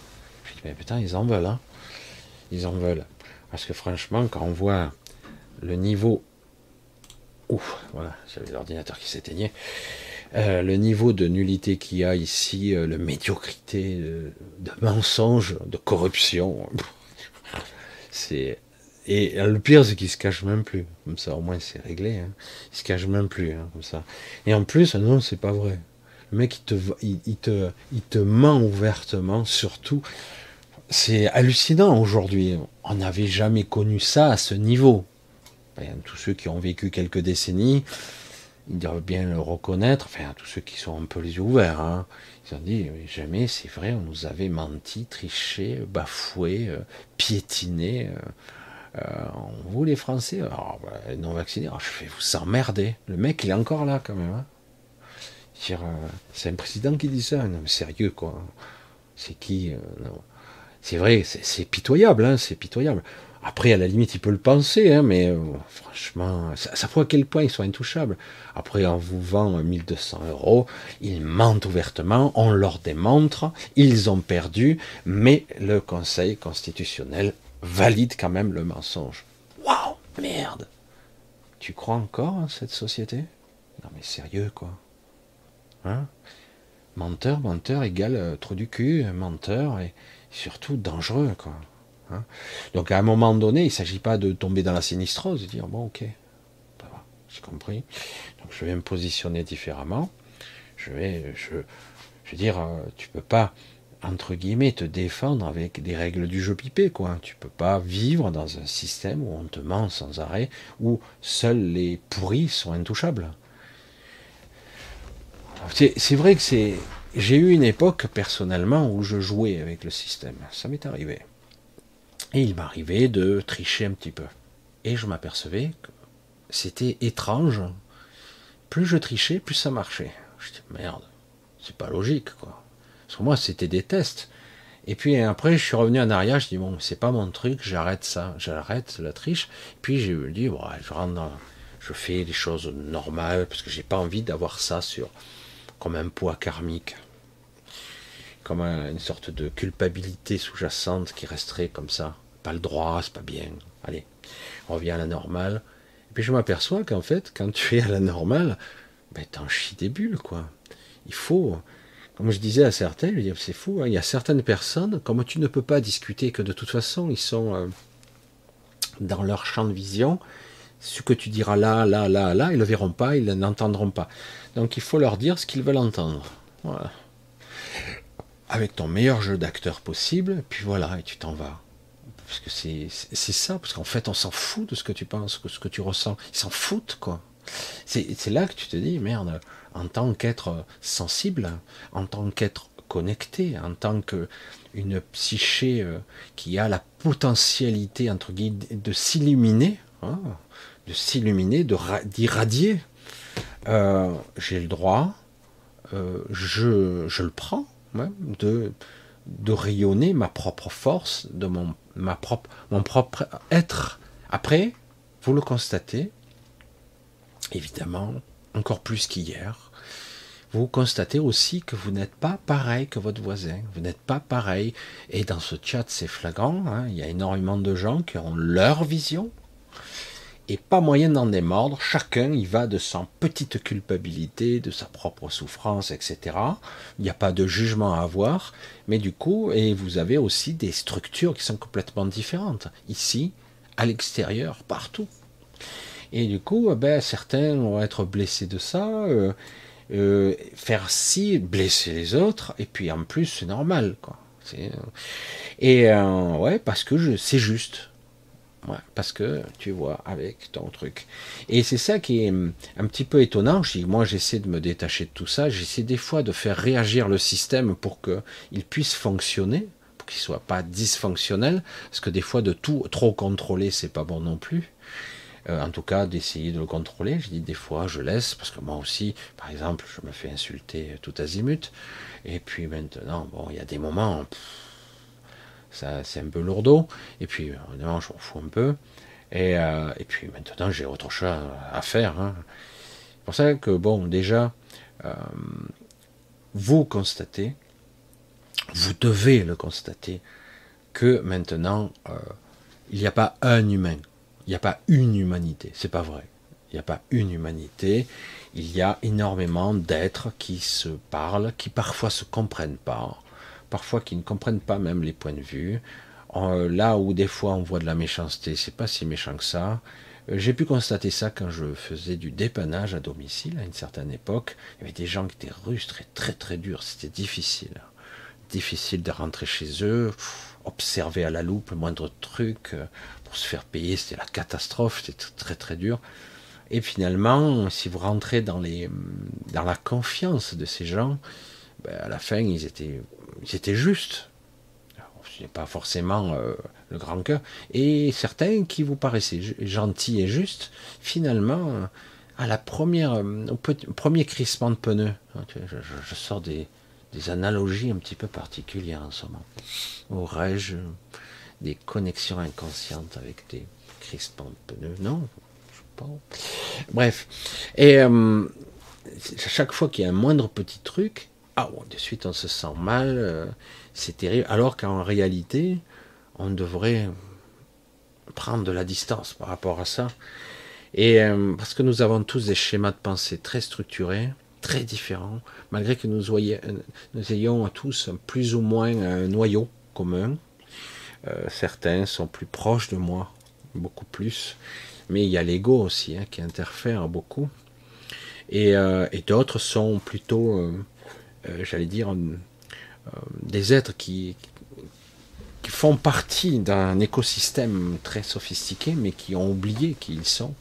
Je mais putain, ils en veulent. Ils en veulent. Parce que franchement, quand on voit le niveau. Ouf, voilà, j'avais l'ordinateur qui s'éteignait. Euh, le niveau de nullité qu'il y a ici, euh, le médiocrité, de, de mensonge, de corruption. C'est et le pire, c'est qu'il se cache même plus. Comme ça, au moins, c'est réglé. Hein. Il se cache même plus, hein, comme ça. Et en plus, non, c'est pas vrai. Le mec, il te, il, te, il te ment ouvertement, surtout. C'est hallucinant aujourd'hui. On n'avait jamais connu ça à ce niveau. Tous ceux qui ont vécu quelques décennies, ils doivent bien le reconnaître. Enfin, tous ceux qui sont un peu les yeux ouverts. Hein. Ils ont dit, jamais, c'est vrai, on nous avait menti, triché, bafoué, euh, piétiné. Euh. Euh, vous les Français, alors, bah, non vaccinés, je vais vous emmerder. Le mec, il est encore là quand même. Hein. C'est un président qui dit ça. Sérieux, quoi. C'est qui c'est vrai, c'est pitoyable, hein, c'est pitoyable. Après, à la limite, il peut le penser, hein, mais euh, franchement, ça, prouve à quel point ils sont intouchables. Après, on vous vend 1200 euros, ils mentent ouvertement, on leur démontre, ils ont perdu, mais le Conseil constitutionnel valide quand même le mensonge. Waouh, merde Tu crois encore à cette société? Non mais sérieux, quoi. Hein? Menteur, menteur égale euh, trop du cul, menteur et surtout dangereux, quoi. Hein. Donc à un moment donné, il ne s'agit pas de tomber dans la sinistrose, de dire bon ok, j'ai compris. Donc je vais me positionner différemment. Je vais, je, veux dire, euh, tu peux pas entre guillemets te défendre avec des règles du jeu pipé quoi. Tu peux pas vivre dans un système où on te ment sans arrêt, où seuls les pourris sont intouchables. C'est vrai que c'est. J'ai eu une époque personnellement où je jouais avec le système. Ça m'est arrivé. Et il m'arrivait de tricher un petit peu. Et je m'apercevais que c'était étrange. Plus je trichais, plus ça marchait. Je dis merde, c'est pas logique quoi. Parce moi c'était des tests. Et puis après je suis revenu en arrière, je dis bon c'est pas mon truc, j'arrête ça, j'arrête la triche. puis j'ai dit bon, je rentre je fais les choses normales parce que j'ai pas envie d'avoir ça sur comme un poids karmique comme une sorte de culpabilité sous-jacente qui resterait comme ça. Pas le droit, c'est pas bien. Allez, on revient à la normale. Et puis je m'aperçois qu'en fait, quand tu es à la normale, ben t'en chies des bulles, quoi. Il faut, comme je disais à certains, je c'est fou, hein, il y a certaines personnes, comme tu ne peux pas discuter, que de toute façon, ils sont euh, dans leur champ de vision, ce que tu diras là, là, là, là, ils ne le verront pas, ils n'entendront pas. Donc il faut leur dire ce qu'ils veulent entendre. Avec ton meilleur jeu d'acteur possible, puis voilà, et tu t'en vas. Parce que c'est ça, parce qu'en fait, on s'en fout de ce que tu penses, de ce que tu ressens. Ils s'en foutent, quoi. C'est là que tu te dis, merde, en tant qu'être sensible, en tant qu'être connecté, en tant qu'une psyché euh, qui a la potentialité, entre guillemets, de s'illuminer, hein, de s'illuminer, d'irradier, euh, j'ai le droit, euh, je, je le prends, de, de rayonner ma propre force, de mon, ma propre, mon propre être. Après, vous le constatez, évidemment, encore plus qu'hier, vous constatez aussi que vous n'êtes pas pareil que votre voisin, vous n'êtes pas pareil. Et dans ce chat, c'est flagrant, hein. il y a énormément de gens qui ont leur vision, et pas moyen d'en démordre. Chacun y va de sa petite culpabilité, de sa propre souffrance, etc. Il n'y a pas de jugement à avoir, mais du coup, et vous avez aussi des structures qui sont complètement différentes. Ici, à l'extérieur, partout. Et du coup, ben, certains vont être blessés de ça, euh, euh, faire ci, blesser les autres, et puis en plus, c'est normal, quoi. Et euh, ouais, parce que c'est juste parce que tu vois avec ton truc. Et c'est ça qui est hum, un petit peu étonnant. Moi, j'essaie de me détacher de tout ça. J'essaie des fois de faire réagir le système pour qu'il puisse fonctionner, pour qu'il soit pas dysfonctionnel. Parce que des fois, de tout trop contrôler, c'est pas bon non plus. Euh, en tout cas, d'essayer de le contrôler. Je dis des fois, je laisse parce que moi aussi, par exemple, je me fais insulter tout azimut. Et puis maintenant, bon, il y a des moments ça c'est un peu lourdeau. Et puis, évidemment, je m'en fous un peu. Et, euh, et puis maintenant, j'ai autre chose à faire. Hein. C'est pour ça que, bon, déjà, euh, vous constatez, vous devez le constater, que maintenant, euh, il n'y a pas un humain, il n'y a pas une humanité. C'est pas vrai. Il n'y a pas une humanité. Il y a énormément d'êtres qui se parlent, qui parfois se comprennent pas, parfois qui ne comprennent pas même les points de vue. là où des fois on voit de la méchanceté, c'est pas si méchant que ça. Euh, j'ai pu constater ça quand je faisais du dépannage à domicile à une certaine époque. Il y avait des gens qui étaient rustres et très très durs. C'était difficile. Difficile de rentrer chez eux, observer à la loupe le moindre truc euh, pour se faire payer. C'était la catastrophe. C'était très très dur. Et finalement, si vous rentrez dans, les, dans la confiance de ces gens, ben, à la fin, ils étaient c'était juste. Ce n'est pas forcément euh, le grand cœur. Et certains qui vous paraissaient gentils et justes, finalement, à la première, euh, au premier crissement de pneus, hein, je, sors des, analogies un petit peu particulières en ce moment. Aurais-je des connexions inconscientes avec des crispants de pneus? Non, je sais pas. Bref. Et euh, chaque fois qu'il y a un moindre petit truc, ah, de suite on se sent mal, euh, c'est terrible. Alors qu'en réalité, on devrait prendre de la distance par rapport à ça. Et euh, parce que nous avons tous des schémas de pensée très structurés, très différents, malgré que nous, ayons tous plus ou moins un noyau commun. Euh, certains sont plus proches de moi, beaucoup plus. Mais il y a l'ego aussi hein, qui interfère beaucoup. Euh, et d'autres sont plutôt, j'allais dire, des êtres qui, qui font partie d'un écosystème très sophistiqué, mais qui ont oublié qui ils sont.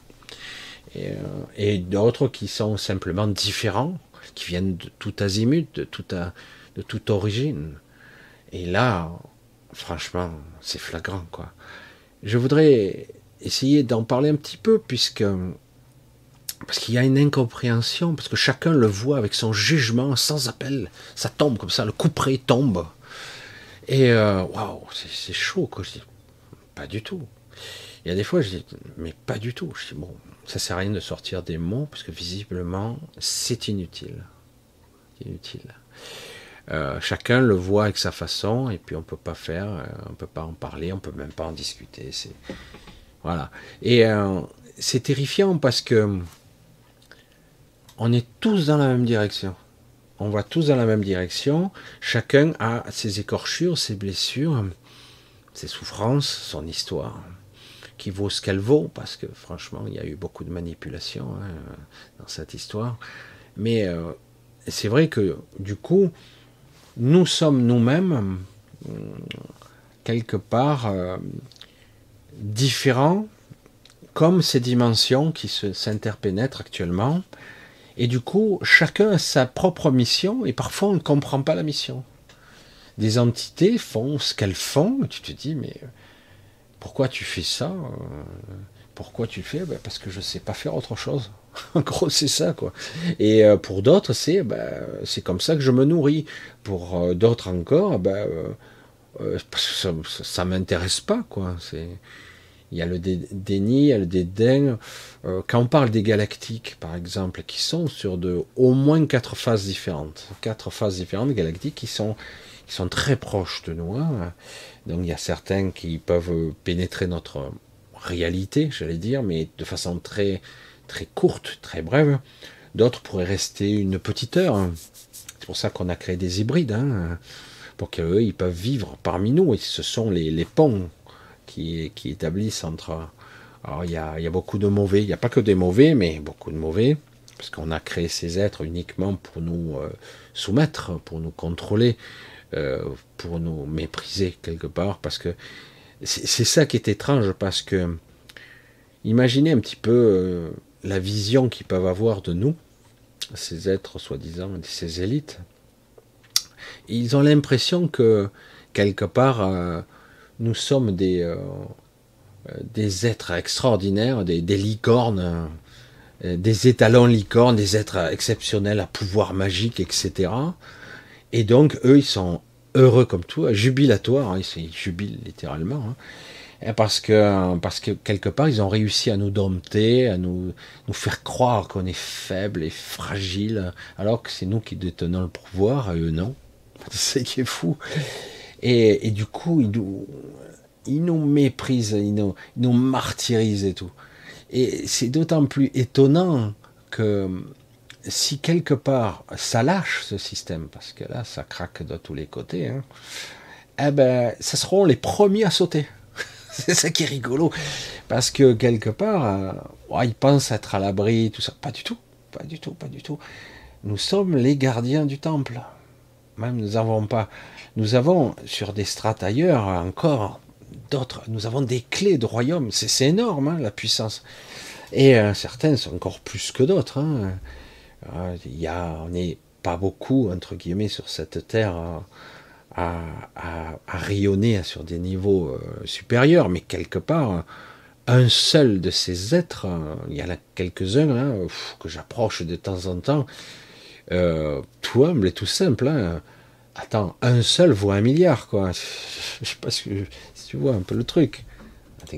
Et, euh, d'autres qui sont simplement différents, qui viennent de tout azimut, de, de toute origine. Et là, franchement, c'est flagrant, quoi. Je voudrais essayer d'en parler un petit peu, puisque parce qu'il y a une incompréhension, parce que chacun le voit avec son jugement sans appel. Ça tombe comme ça, le coup près tombe. Et euh, waouh, c'est chaud, quoi. Je dis, pas du tout. Il y a des fois, je dis, mais pas du tout. Je dis, bon, ça sert à rien de sortir des mots, parce que visiblement, c'est inutile. Inutile. Euh, chacun le voit avec sa façon, et puis on peut pas faire, euh, on peut pas en parler, on peut même pas en discuter. Voilà. Et c'est terrifiant parce que on est tous dans la même direction on va tous dans la même direction. Chacun a ses écorchures, ses blessures, ses souffrances, son histoire, qui vaut ce qu'elle vaut, parce que franchement, il y a eu beaucoup de manipulation hein, dans cette histoire. Mais euh, c'est vrai que du coup, nous sommes nous-mêmes quelque part euh, différents, comme ces dimensions qui s'interpénètrent actuellement, et du coup, chacun a sa propre mission et parfois on ne comprend pas la mission. Des entités font ce qu'elles font, et tu te dis, mais pourquoi tu fais ça Pourquoi tu fais ben, Parce que je ne sais pas faire autre chose. <laughs> en gros, c'est ça, quoi. Et euh, pour d'autres, c'est ben, c'est comme ça que je me nourris. Pour euh, d'autres encore, ben, euh, ça, ça m'intéresse pas, quoi. Il y a le déni, il y a le dédain. Euh, quand on parle des galactiques, par exemple, qui sont sur de au moins quatre phases différentes, quatre phases différentes galactiques qui sont qui sont très proches de nous. Hein. Donc il y a certains qui peuvent pénétrer notre réalité, j'allais dire, mais de façon très très courte, très brève. D'autres pourraient rester une petite heure. C'est pour ça qu'on a créé des hybrides, hein, pour qu'eux ils peuvent vivre parmi nous. Et ce sont les, les ponts qui, établissent entre. Alors, il y a, beaucoup de mauvais, il n'y a pas que des mauvais, mais beaucoup de mauvais, parce qu'on a créé ces êtres uniquement pour nous euh, soumettre, pour nous contrôler, euh, pour nous mépriser quelque part, parce que c'est ça qui est étrange, parce que imaginez un petit peu euh, la vision qu'ils peuvent avoir de nous, ces êtres soi-disant, ces élites. Ils ont l'impression que quelque part nous sommes des, euh, des êtres extraordinaires, des, licornes, euh, des étalons licornes, des êtres exceptionnels à pouvoir magique, etc. Et donc, eux, ils sont heureux comme tout, jubilatoires, hein, ils jubilent littéralement, hein. parce, que, parce que quelque part, ils ont réussi à nous dompter, à nous, nous faire croire qu'on est faible et fragile, alors que c'est nous qui détenons le pouvoir, et eux non. <laughs> C'est qui est fou. Et, du coup, ils nous, ils nous méprisent, ils nous, nous martyrisent et tout. Et c'est d'autant plus étonnant que si quelque part ça lâche ce système, parce que là ça craque de tous les côtés, hein, eh ben, ça seront les premiers à sauter. <laughs> c'est ça qui est rigolo. Parce que quelque part, euh, ils pensent être à l'abri, tout ça. Pas du tout, pas du tout, pas du tout. Nous sommes les gardiens du temple. Même nous n'avons pas nous avons sur des strates ailleurs encore d'autres, nous avons des clés de royaume, c'est énorme hein, la puissance. Et euh, certaines sont encore plus que d'autres. Hein. Euh, y a, on n'est pas beaucoup entre guillemets sur cette terre à, rayonner sur des niveaux euh, supérieurs, mais quelque part, un seul de ces êtres, il y en a quelques-uns hein, que j'approche de temps en temps, tout humble et tout simple Attends, un seul vaut un milliard, quoi. <laughs> Je sais pas si tu vois un peu le truc.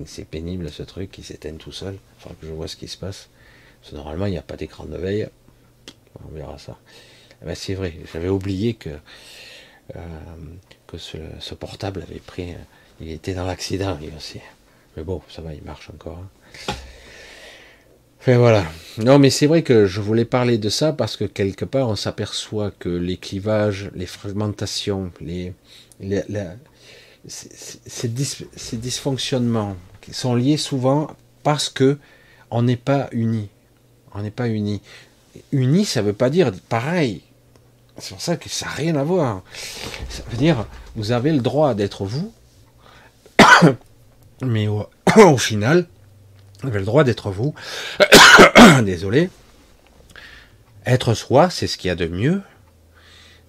C'est pénible ce truc qui s'éteint tout seul. Il faudra que je vois ce qui se passe. Parce que normalement, il n'y a pas d'écran de veille. On verra ça. Eh ben, c'est vrai, j'avais oublié que, euh, que ce, portable avait pris. Il était dans l'accident lui aussi. Mais bon, ça va, il marche encore. Hein. Enfin voilà. Non, mais c'est vrai que je voulais parler de ça parce que quelque part, on s'aperçoit que les clivages, les fragmentations, les, ces, dysfonctionnements sont liés souvent parce que on n'est pas unis. On n'est pas unis. Unis, ça ne veut pas dire pareil. C'est pour ça que ça n'a rien à voir. Ça veut dire, vous avez le droit d'être vous, <coughs> mais <coughs> au final, vous avez le droit d'être vous. <coughs> Désolé. Être soi, c'est ce qu'il y a de mieux.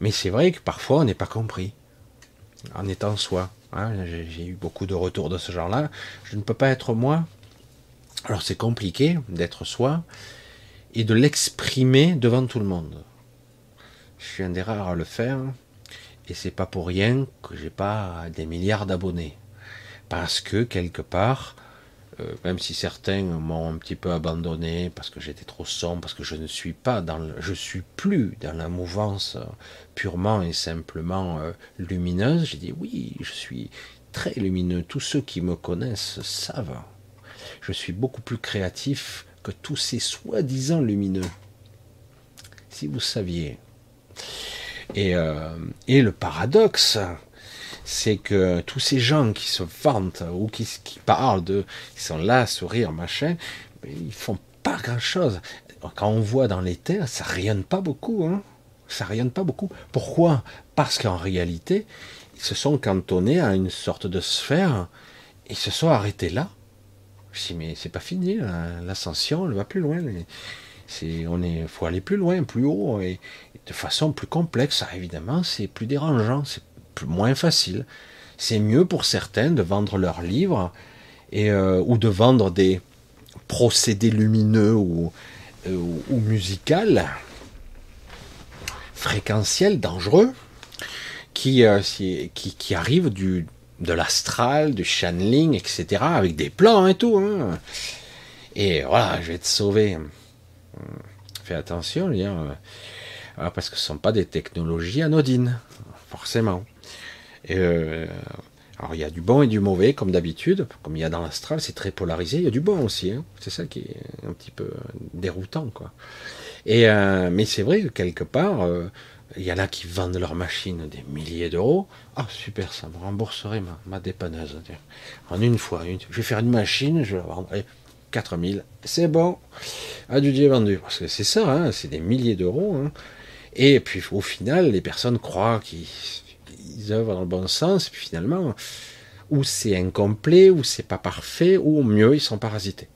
Mais c'est vrai que parfois on n'est pas compris. En étant soi. Hein. J'ai eu beaucoup de retours de ce genre-là. Je ne peux pas être moi. Alors c'est compliqué d'être soi et de l'exprimer devant tout le monde. Je suis un des rares à le faire. Et c'est pas pour rien que j'ai pas des milliards d'abonnés. Parce que quelque part, euh, même si certains m'ont un petit peu abandonné parce que j'étais trop sombre, parce que je ne suis pas dans, le, je suis plus dans la mouvance purement et simplement euh, lumineuse. J'ai dit oui, je suis très lumineux. Tous ceux qui me connaissent savent. Je suis beaucoup plus créatif que tous ces soi-disant lumineux. Si vous saviez. Et, euh, et le paradoxe, c'est que tous ces gens qui se vantent ou qui, parlent de, sont là, sourire, machin, ils font pas grand chose. Quand on voit dans les terres, ça rayonne pas beaucoup, hein. Ça rayonne pas beaucoup. Pourquoi? Parce qu'en réalité, ils se sont cantonnés à une sorte de sphère, ils se sont arrêtés là. Je dis, mais c'est pas fini, l'ascension, elle va plus loin. C'est, on est, faut aller plus loin, plus haut, et, de façon plus complexe. évidemment, c'est plus dérangeant, moins facile. C'est mieux pour certains de vendre leurs livres et, euh, ou de vendre des procédés lumineux ou, euh, ou, dangereux, qui, euh, qui, qui, arrivent du, de l'astral, du channeling, etc., avec des plans et tout. Hein. Et voilà, je vais te sauver. Fais attention, parce que ce ne sont pas des technologies anodines, forcément. Euh, alors il y a du bon et du mauvais, comme d'habitude, comme il y a dans l'astral, c'est très polarisé. Il y a du bon aussi, hein. c'est ça qui est un petit peu déroutant, quoi. Et euh, mais c'est vrai que quelque part, euh, il y en a qui vendent leur machine des milliers d'euros. Ah super, ça me rembourserait ma, dépanneuse. En une fois, je vais faire une machine, je vais vendre 4000, c'est bon, ah du Dieu vendu. Parce que c'est ça, hein, c'est des milliers d'euros. Hein. Et puis au final, les personnes croient qu'ils ils œuvrent dans le bon sens, puis finalement, ou c'est incomplet, ou c'est pas parfait, ou au mieux, ils sont parasités.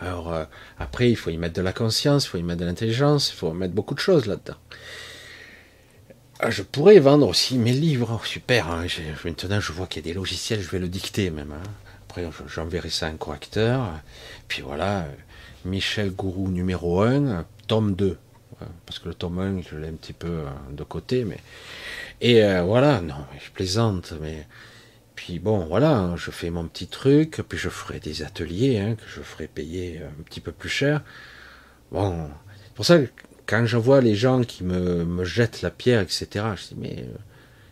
Alors, euh, après, il faut y mettre de la conscience, il faut y mettre de l'intelligence, il faut mettre beaucoup de choses là-dedans. Ah, je pourrais vendre aussi mes livres, oh, super, hein, maintenant je vois qu'il y a des logiciels, je vais le dicter même. Hein. Après, j'enverrai ça à un correcteur, puis voilà, Michel Gourou numéro 1, tome 2, parce que le tome 1, je l'ai un petit peu euh, de côté, mais et euh, voilà, non, je plaisante, mais puis bon, voilà, je fais mon petit truc, puis je ferai des ateliers hein, que je ferai payer un petit peu plus cher. Bon, c'est pour ça que quand je vois les gens qui me, jettent la pierre, etc., je dis mais euh,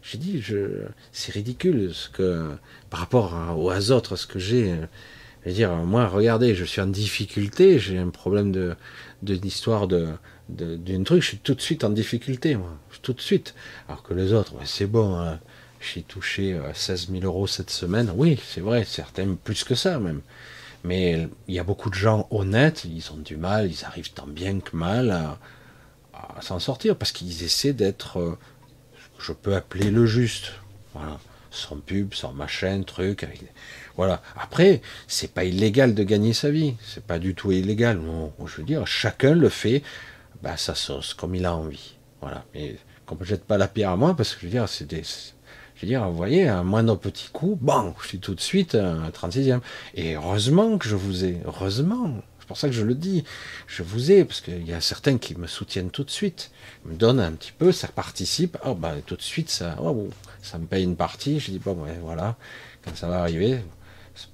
j'ai dit, je, c'est ridicule ce que par rapport aux autres, ce que j'ai. Je veux dire, moi, regardez, je suis en difficulté, j'ai un problème de, d'histoire de, d'une truc, je suis tout de suite en difficulté, moi, tout de suite. Alors que les autres, c'est bon, hein. j'ai touché 16 euh, 000 euros cette semaine, oui, c'est vrai, certains plus que ça même. Mais il y a beaucoup de gens honnêtes, ils ont du mal, ils arrivent tant bien que mal à, s'en sortir, parce qu'ils essaient d'être, euh, je peux appeler le juste, sans pub, sans machin, truc, voilà. Après, c'est pas illégal de gagner sa vie, c'est pas du tout illégal. Non, je veux dire, chacun le fait bah, sa sauce, comme il a envie. Voilà. Mais qu'on ne jette pas la pierre à moi, parce que je veux dire, c'est des. Je veux dire, vous voyez, un moindre petit coup, bon, je suis tout de suite un 36e. Et heureusement que je vous ai, heureusement, C'est pour ça que je le dis. Je vous ai, parce qu'il y a certains qui me soutiennent tout de suite, me donnent un petit peu, ça participe. Oh, bah, tout de suite, ça, oh, ça me paye une partie. Je dis, bon, ben, voilà, quand ça va arriver,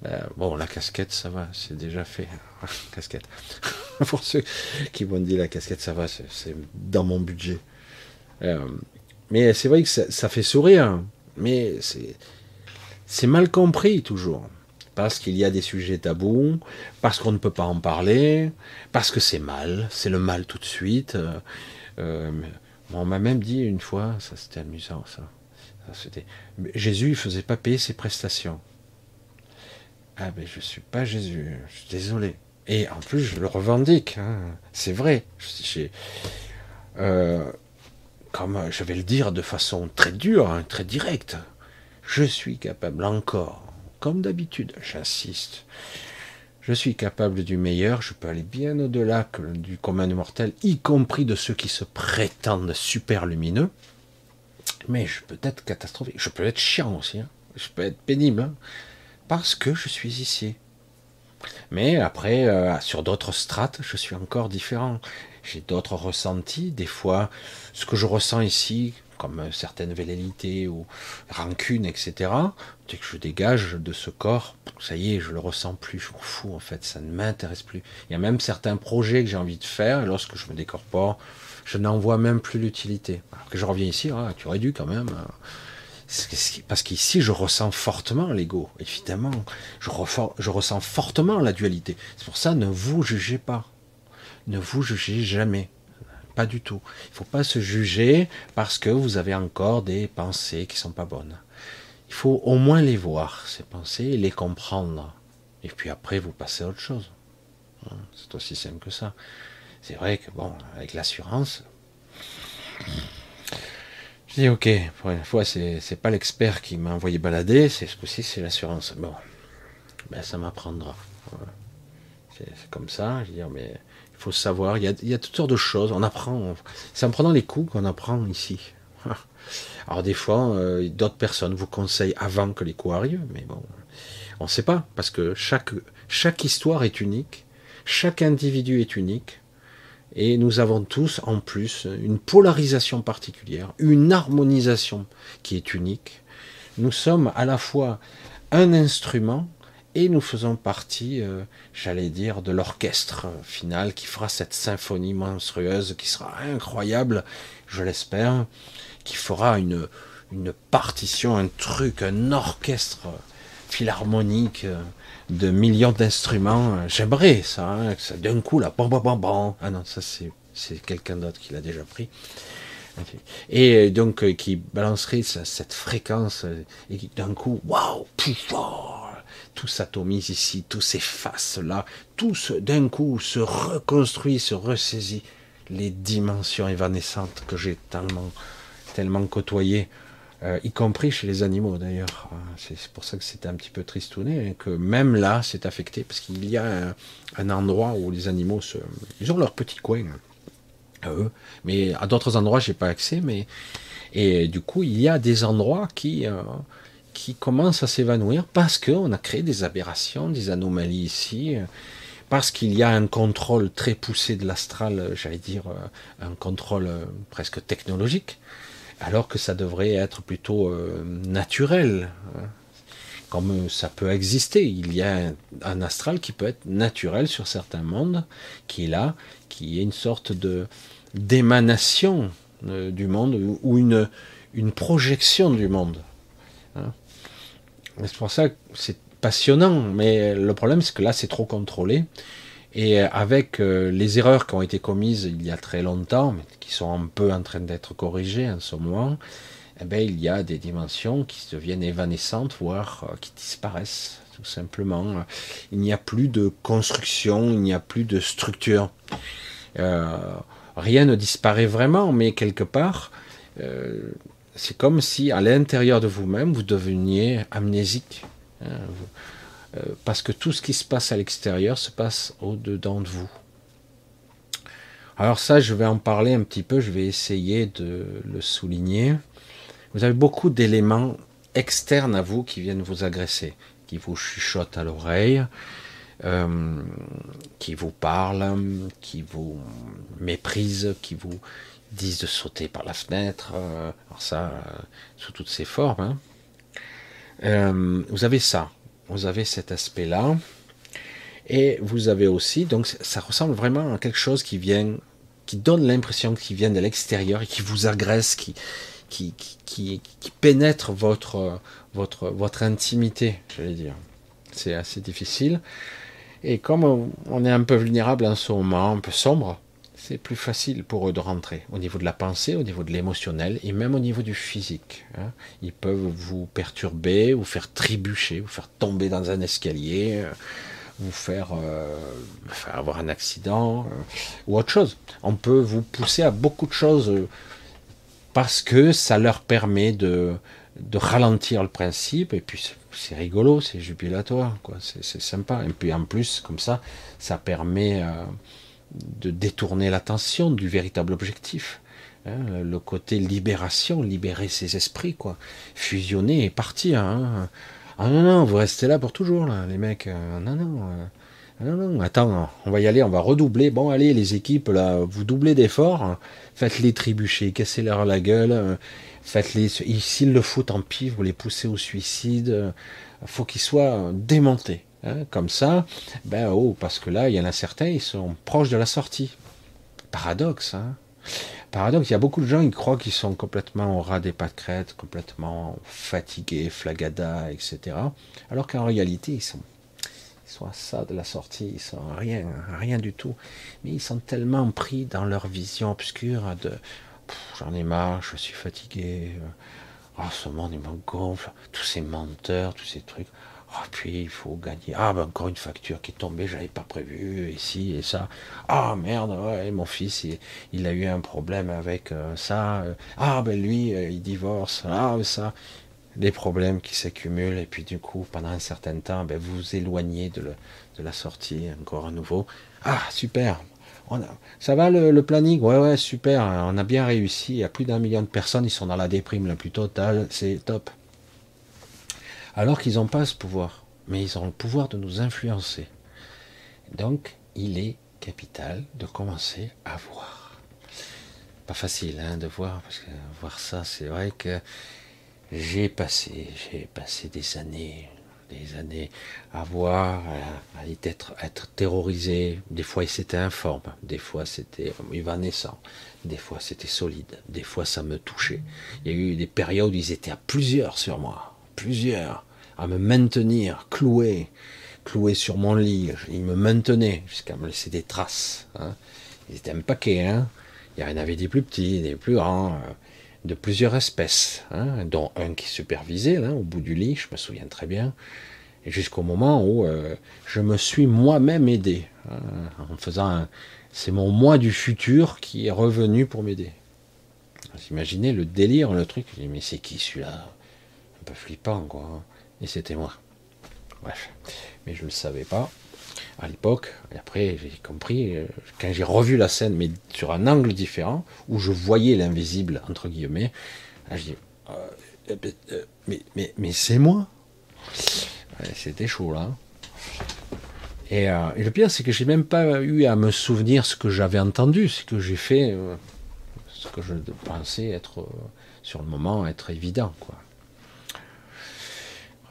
ben, bon, la casquette, ça va, c'est déjà fait. <laughs> casquette. <laughs> Pour ceux qui vont dire la casquette, ça va, c'est dans mon budget. Euh, mais c'est vrai que ça, ça, fait sourire, mais c'est mal compris toujours parce qu'il y a des sujets tabous, parce qu'on ne peut pas en parler, parce que c'est mal, c'est le mal tout de suite. Euh, euh, on m'a même dit une fois, ça c'était amusant ça, c'était Jésus il faisait pas payer ses prestations. Ah ben je suis pas Jésus, je suis désolé. Et en plus je le revendique, hein. c'est vrai. Je, euh, comme je vais le dire de façon très dure, hein, très directe, je suis capable encore comme d'habitude, j'insiste. Je suis capable du meilleur, je peux aller bien au-delà du commun des mortels, y compris de ceux qui se prétendent super lumineux. Mais je peux être catastrophique, je peux être chiant aussi, hein. je peux être pénible. Parce que je suis ici. Mais après, euh, sur d'autres strates, je suis encore différent. J'ai d'autres ressentis. Des fois, ce que je ressens ici, comme certaines velléités ou rancune, etc., dès que je dégage de ce corps, ça y est, je le ressens plus, je m'en fous en fait, ça ne m'intéresse plus. Il y a même certains projets que j'ai envie de faire, et lorsque je me décorpore, je n'en vois même plus l'utilité. Alors que je reviens ici, ah, tu aurais dû quand même. Euh, parce qu'ici, je ressens fortement l'ego, évidemment. Je, ressens fortement la dualité. C'est pour ça, ne vous jugez pas. Ne vous jugez jamais. Pas du tout. Il ne faut pas se juger parce que vous avez encore des pensées qui sont pas bonnes. Il faut au moins les voir, ces pensées, les comprendre. Et puis après, vous passez à autre chose. Hein, c'est aussi simple que ça. C'est vrai que, bon, avec l'assurance, je dis, ok, pour une fois, c'est, pas l'expert qui m'a envoyé balader, c'est ce coup-ci, c'est l'assurance. Bon, ben, ça m'apprendra. C'est, comme ça, je veux dire, mais faut savoir. Il y, a, toutes sortes de choses. On apprend. C'est en prenant les coups qu'on apprend ici. <laughs> Alors des fois, euh, d'autres personnes vous conseillent avant que les coups arrivent, mais bon, on ne sait pas parce que chaque histoire est unique, chaque individu est unique, et nous avons tous en plus une polarisation particulière, une harmonisation qui est unique. Nous sommes à la fois un instrument et nous faisons partie, euh, j'allais dire, de l'orchestre final qui fera cette symphonie monstrueuse qui sera incroyable, je l'espère, qui fera une, une partition, un truc, un orchestre philharmonique euh, de millions d'instruments. J'aimerais ça, hein, ça d'un coup là, bon, bon, bon, bon. Ah non, ça c'est, c'est quelqu'un d'autre qui l'a déjà pris. Et donc euh, qui balancerait cette fréquence et d'un coup, waouh, tout s'atomise ici, tout s'efface là, tout d'un coup se reconstruit, se ressaisit. Les dimensions évanescentes que j'ai tellement, tellement côtoyées, euh, y compris chez les animaux d'ailleurs. Ah, c'est pour ça que c'était un petit peu tristouné, hein, que même là c'est affecté, parce qu'il y a un, endroit où les animaux se, ils ont leur petit coin à eux, mais à d'autres endroits j'ai pas accès, mais et du coup il y a des endroits qui euh, qui commence à s'évanouir parce qu'on a créé des aberrations, des anomalies ici, parce qu'il y a un contrôle très poussé de l'astral, j'allais dire euh, un contrôle euh, presque technologique, alors que ça devrait être plutôt euh, naturel, hein. comme ça peut exister. Il y a un, astral qui peut être naturel sur certains mondes, qui est là, qui est une sorte de d'émanation du monde ou une, une projection du monde. Hein. C'est pour ça que c'est passionnant, mais le problème c'est que là c'est trop contrôlé. Et avec euh, les erreurs qui ont été commises il y a très longtemps, mais qui sont un peu en train d'être corrigées en ce moment, eh bien, il y a des dimensions qui deviennent évanescentes, voire euh, qui disparaissent, tout simplement. Il n'y a plus de construction, il n'y a plus de structure. Euh, rien ne disparaît vraiment, mais quelque part, c'est comme si à l'intérieur de vous-même, vous deveniez amnésique. Hein, euh, parce que tout ce qui se passe à l'extérieur se passe au-dedans de vous. Alors ça, je vais en parler un petit peu, je vais essayer de le souligner. Vous avez beaucoup d'éléments externes à vous qui viennent vous agresser, qui vous chuchotent à l'oreille, euh, qui vous parlent, qui vous méprisent, qui vous disent de sauter par la fenêtre, euh, alors ça, sous toutes ses formes. Hein. vous avez ça, vous avez cet aspect-là, et vous avez aussi, donc ça ressemble vraiment à quelque chose qui vient, qui donne l'impression qu'il vient de l'extérieur et qui vous agresse, qui, qui, qui, qui, pénètre votre, votre, votre intimité, j'allais dire. C'est assez difficile. Et comme on est un peu vulnérable en ce moment, un peu sombre, c'est plus facile pour eux de rentrer au niveau de la pensée, au niveau de l'émotionnel et même au niveau du physique. Hein. Ils peuvent vous perturber, vous faire trébucher, vous faire tomber dans un escalier, euh, vous faire, euh, faire avoir un accident euh, ou autre chose. On peut vous pousser à beaucoup de choses parce que ça leur permet de, ralentir le principe, et puis c'est rigolo, c'est jubilatoire, quoi, c'est sympa. Et puis en plus, comme ça, ça permet de détourner l'attention du véritable objectif. Hein, le côté libération, libérer ses esprits, quoi. Fusionner et partir. Hein. Ah non, non, vous restez là pour toujours, là, les mecs. Euh, non, non. Euh, non, non, attends, on va y aller, on va redoubler. Bon, allez, les équipes, là, vous doublez d'efforts, faites-les trébucher, cassez-leur la gueule, Faites-les, s'ils le foutent en pis, vous les poussez au suicide. Faut qu'ils soient démontés. Hein, comme ça, ben oh, parce que là, il y en a certains, ils sont proches de la sortie. Paradoxe, hein Paradoxe, il y a beaucoup de gens, qui croient qu'ils sont complètement au ras des crête, complètement fatigués, flagada, etc. Alors qu'en réalité, ils sont, à ça de la sortie, ils sont rien, rien du tout. Mais ils sont tellement pris dans leur vision obscure de j'en ai marre, je suis fatigué. Oh, ce monde, il me gonfle. Tous ces menteurs, tous ces trucs. Oh, puis il faut gagner. Ah, ben encore une facture qui est tombée, j'avais pas prévu, ici et ça. Ah, merde, ouais, mon fils, il, a eu un problème avec euh, ça. Ah, ben lui, euh, il divorce. Ah, ça. Les problèmes qui s'accumulent, et puis du coup, pendant un certain temps, ben, vous vous éloignez de, de la sortie encore à nouveau. Ah, super, ça va le, planning? Ouais, ouais, super. On a bien réussi. Il y a plus d'un million de personnes. Ils sont dans la déprime la plus totale. C'est top. Alors qu'ils n'ont pas ce pouvoir. Mais ils ont le pouvoir de nous influencer. Donc, il est capital de commencer à voir. Pas facile hein, de voir, parce que voir ça, c'est vrai que j'ai passé, j'ai passé des années, des années à voir, à, être, être terrorisé. Des fois, c'était informe, des fois, c'était évanescent, des fois, c'était solide, des fois, ça me touchait. Il y a eu des périodes où ils étaient à plusieurs sur moi, plusieurs, à me maintenir, cloué, cloué sur mon lit. Ils me maintenaient jusqu'à me laisser des traces. Hein. Ils étaient un paquet, hein. Il y en avait des plus petits, des plus grands. Euh, de plusieurs espèces, hein, dont un qui supervisait, là, au bout du lit, je me souviens très bien, jusqu'au moment où euh, je me suis moi-même aidé, hein, en faisant C'est mon moi du futur qui est revenu pour m'aider. Vous imaginez le délire, le truc, mais c'est qui celui-là? Un peu flippant, quoi. Et c'était moi. Bref, mais je ne le savais pas à l'époque. Et après, j'ai compris, euh, quand j'ai revu la scène, mais sur un angle différent, où je voyais l'invisible, entre guillemets, je dis, euh, euh, mais, mais, c'est moi. C'était chaud là. Et, le pire, c'est que j'ai même pas eu à me souvenir ce que j'avais entendu, ce que j'ai fait, ce que je pensais être, sur le moment, être évident, quoi.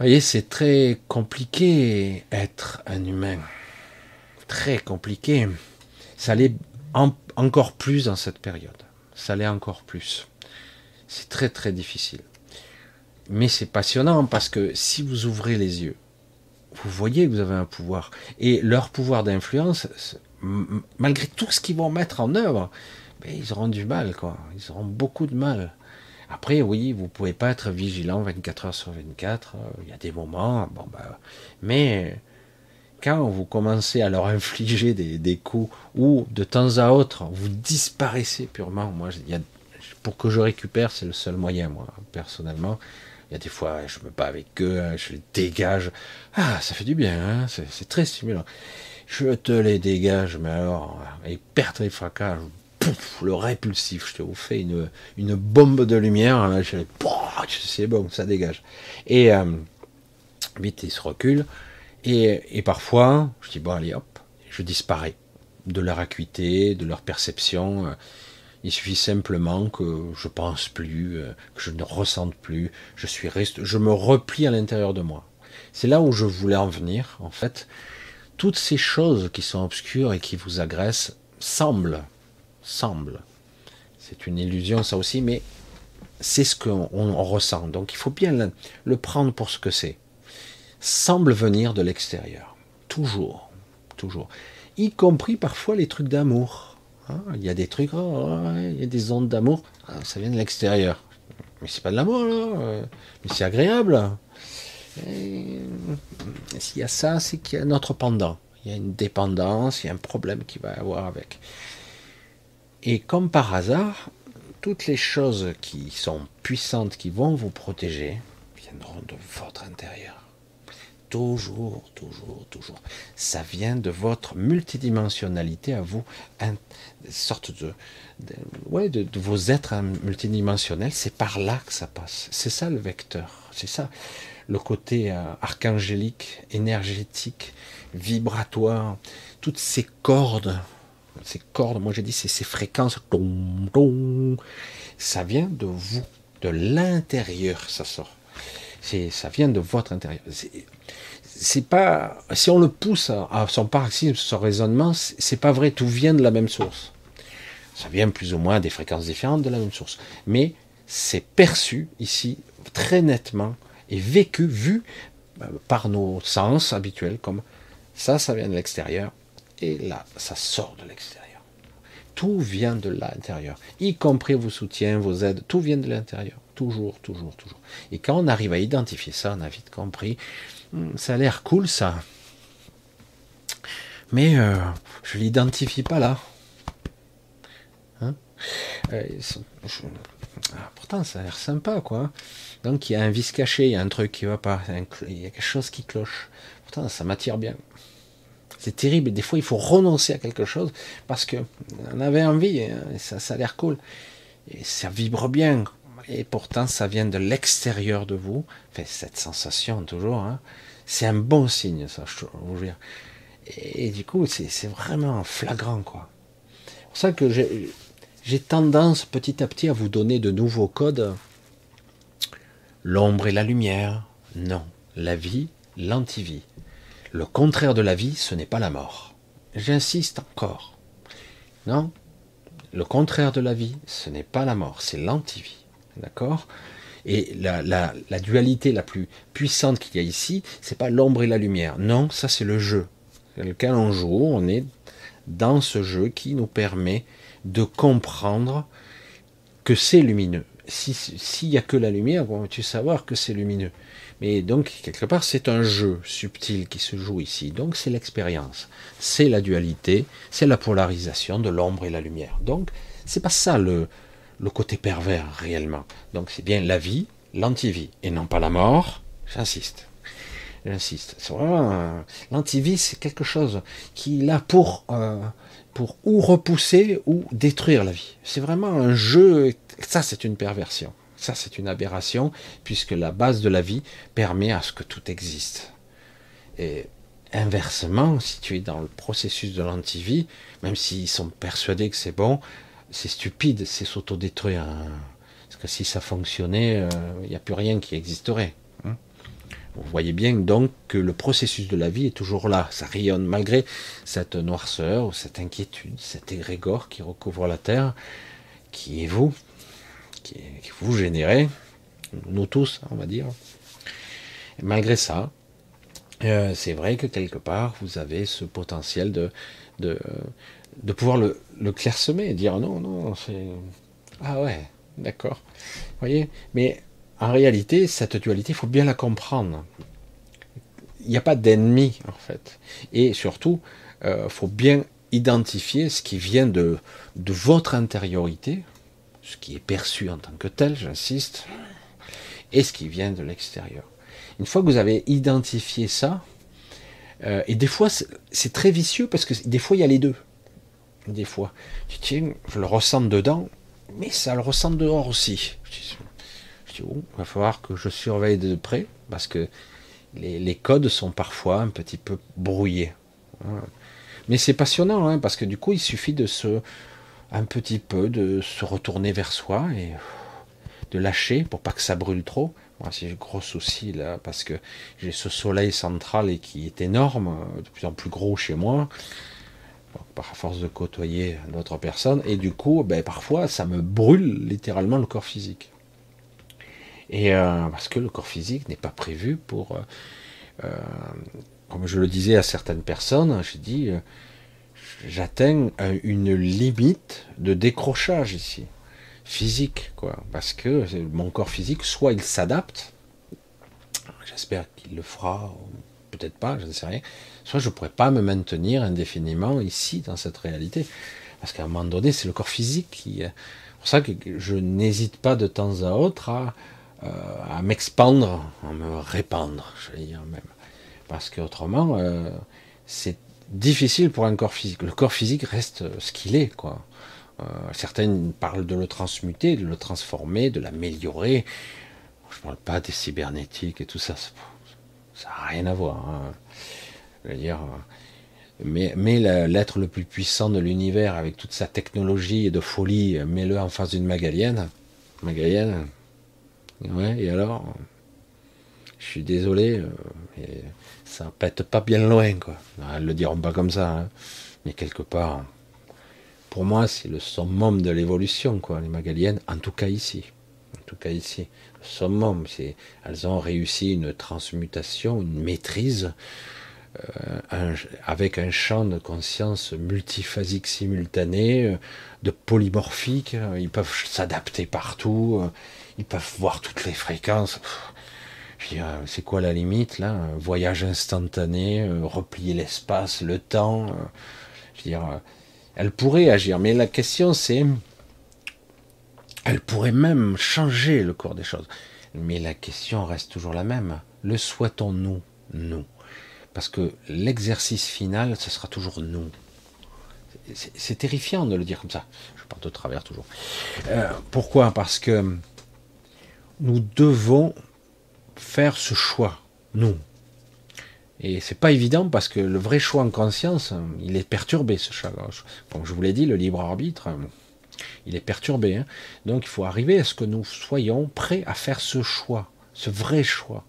Voyez, c'est très compliqué être un humain très compliqué. Ça l'est encore plus dans cette période. Ça l'est encore plus. C'est très très difficile. Mais c'est passionnant parce que si vous ouvrez les yeux, vous voyez que vous avez un pouvoir. Et leur pouvoir d'influence, malgré tout ce qu'ils vont mettre en œuvre, ben, ils auront du mal, quoi. Ils auront beaucoup de mal. Après, oui, vous pouvez pas être vigilant 24 heures sur 24. Il y a des moments, bon bah, mais quand vous commencez à leur <laughs> infliger des, coups ou de temps à autre vous disparaissez purement, moi, pour que je récupère, c'est le seul moyen, moi, personnellement. Il y a des fois, je me bats avec eux, hein, je les dégage. Ah, ça fait du bien, hein, c'est très stimulant. Je te les dégage, mais alors, et perte les fracas, le répulsif, je te vous fais une, une bombe de lumière, hein, c'est bon, ça dégage. Et euh, vite, il se recule. Et, et parfois, je dis bon allez hop, je disparais de leur acuité, de leur perception. Il suffit simplement que je pense plus, euh, que je ne ressente plus, je suis reste, je me replie à l'intérieur de moi. C'est là où je voulais en venir, en fait. Toutes ces choses qui sont obscures et qui vous agressent semblent, semblent. C'est une illusion ça aussi, mais c'est ce qu'on ressent. Donc il faut bien le prendre pour ce que c'est. Semble venir de l'extérieur. Toujours, toujours. Y compris parfois les trucs d'amour. Hein, il y a des trucs, oh, il y a des ondes d'amour. Ah, ça vient de l'extérieur. Mais c'est pas de l'amour là. Euh, mais c'est agréable. S'il y a ça, c'est qu'il y a un autre pendant. Il y a une dépendance, il y a un problème qui va avoir avec. Et comme par hasard, toutes les choses qui sont puissantes, qui vont vous protéger, viendront de votre intérieur. Toujours, toujours, toujours. Ça vient de votre multidimensionnalité à vous, sorte de, de, ouais, de, de vos êtres multidimensionnels. C'est par là que ça passe. C'est ça le vecteur. C'est ça le côté euh, archangélique, énergétique, vibratoire, toutes ces cordes, ces cordes, moi j'ai dit c'est ces fréquences, ça vient de vous, de l'intérieur, ça sort. C'est, ça vient de votre intérieur. C'est, pas, si on le pousse à, son paroxysme, son raisonnement, c'est pas vrai, tout vient de la même source. Ça vient plus ou moins des fréquences différentes de la même source. Mais c'est perçu ici très nettement et vécu, vu euh, par nos sens habituels, comme ça, ça vient de l'extérieur, et là, ça sort de l'extérieur. Tout vient de l'intérieur, y compris vos soutiens, vos aides, tout vient de l'intérieur. Toujours, toujours, toujours. Et quand on arrive à identifier ça, on a vite compris, hmm, ça a l'air cool ça. Mais euh, je l'identifie pas là. Hein? Euh, ah, pourtant, ça a l'air sympa, quoi. Donc, il y a un vice caché, il y a un truc qui va pas, il y a quelque chose qui cloche. Pourtant, ça m'attire bien. C'est terrible. Et des fois, il faut renoncer à quelque chose parce que on avait envie, et hein, ça, ça a l'air cool. Et ça vibre bien. Et pourtant, ça vient de l'extérieur de vous. Cette sensation, toujours. Hein. c'est un bon signe, ça, je. Et, et du coup, c'est vraiment flagrant, quoi. C'est pour ça que j'ai tendance petit à petit à vous donner de nouveaux codes. L'ombre et la lumière, non. La vie, l'antivie. Le contraire de la vie, ce n'est pas la mort. J'insiste encore. Non Le contraire de la vie, ce n'est pas la mort, c'est l'antivie. D'accord? Et la, dualité la plus puissante qu'il y a ici, c'est pas l'ombre et la lumière. Non, ça c'est le jeu. Lequel on joue, on est dans ce jeu qui nous permet de comprendre que c'est lumineux. S'il n'y a que la lumière, on tu savoir que c'est lumineux. Mais donc, quelque part, c'est un jeu subtil qui se joue ici. Donc, c'est l'expérience. C'est la dualité, c'est la polarisation de l'ombre et la lumière. Donc, c'est pas ça le, côté pervers réellement. Donc, c'est bien la vie, l'antivie, et non pas la mort. J'insiste. J'insiste. C'est l'antivie, c'est quelque chose qui là pour euh, pour ou repousser ou détruire la vie. C'est vraiment un jeu, ça c'est une perversion, ça c'est une aberration, puisque la base de la vie permet à ce que tout existe. Et inversement, si tu es dans le processus de l'antivie, même s'ils sont persuadés que c'est bon, c'est stupide, c'est s'autodétruire. Hein. Parce que si ça fonctionnait, il euh, n'y a plus rien qui existerait. Vous voyez bien donc que le processus de la vie est toujours là, ça rayonne malgré cette noirceur, cette inquiétude, cet égrégore qui recouvre la Terre, qui est vous, qui, vous générez, nous tous, on va dire. Malgré ça, euh, c'est vrai que quelque part, vous avez ce potentiel de, de, pouvoir le, le clairsemer dire non, non, c'est... Ah ouais, d'accord. Vous voyez Mais en réalité, cette dualité, il faut bien la comprendre. Il n'y a pas d'ennemi, en fait. Et surtout, il euh, faut bien identifier ce qui vient de, votre intériorité, ce qui est perçu en tant que tel, j'insiste, et ce qui vient de l'extérieur. Une fois que vous avez identifié ça, euh, et des fois c'est très vicieux parce que des fois il y a les deux. Des fois, tu tiens, je le ressens dedans, mais ça le ressent dehors aussi. Il va falloir que je surveille de près parce que les, codes sont parfois un petit peu brouillés. Mais c'est passionnant, hein, parce que du coup, il suffit de se, un petit peu, de se retourner vers soi et de lâcher pour pas que ça brûle trop. Moi, c'est un gros souci là, parce que j'ai ce soleil central et qui est énorme, de plus en plus gros chez moi, par force de côtoyer d'autres personnes, et du coup, ben, parfois, ça me brûle littéralement le corps physique. Et euh, parce que le corps physique n'est pas prévu pour, euh, euh, comme je le disais à certaines personnes, j'ai dit, j'atteins une limite de décrochage ici, physique, quoi, parce que mon corps physique, soit il s'adapte, j'espère qu'il le fera, peut-être pas, je ne sais rien, soit je ne pourrais pas me maintenir indéfiniment ici, dans cette réalité, parce qu'à un moment donné, c'est le corps physique qui... C'est pour ça que je n'hésite pas de temps à autre à euh, à m'expandre, à me répandre, je vais dire même. Parce qu'autrement, euh, c'est difficile pour un corps physique. Le corps physique reste ce qu'il est, quoi. Euh, certains parlent de le transmuter, de le transformer, de l'améliorer. Je ne parle pas des cybernétiques et tout ça. Ça n'a rien à voir. Hein. Je veux dire, mais, mais l'être le plus puissant de l'univers, avec toute sa technologie et de folie, mets-le en face d'une magalienne. Magalienne, Ouais, et alors Je suis désolé, euh, ça pète pas bien loin, quoi. Elles le diront pas comme ça, hein. mais quelque part, pour moi, c'est le summum de l'évolution, quoi, les Magaliennes, en tout cas ici. En tout cas ici. Le summum, c'est, elles ont réussi une transmutation, une maîtrise, euh, avec un champ de conscience multiphasique simultané, euh, de polymorphique, ils peuvent s'adapter partout ils peuvent voir toutes les fréquences. C'est quoi la limite là? Voyage instantané, euh, replier l'espace, le temps. Euh, je veux dire, euh, elle pourrait agir, mais la question c'est, elle pourrait même changer le cours des choses. Mais la question reste toujours la même. Le souhaitons-nous Nous? Parce que l'exercice final, ce sera toujours nous. C'est terrifiant de le dire comme ça. Je parle de travers toujours. pourquoi? Parce que nous devons faire ce choix, nous. Et c'est pas évident parce que le vrai choix en conscience, il est perturbé, ce choix. Comme je vous l'ai dit, le libre arbitre, il est perturbé. Hein. Donc il faut arriver à ce que nous soyons prêts à faire ce choix, ce vrai choix.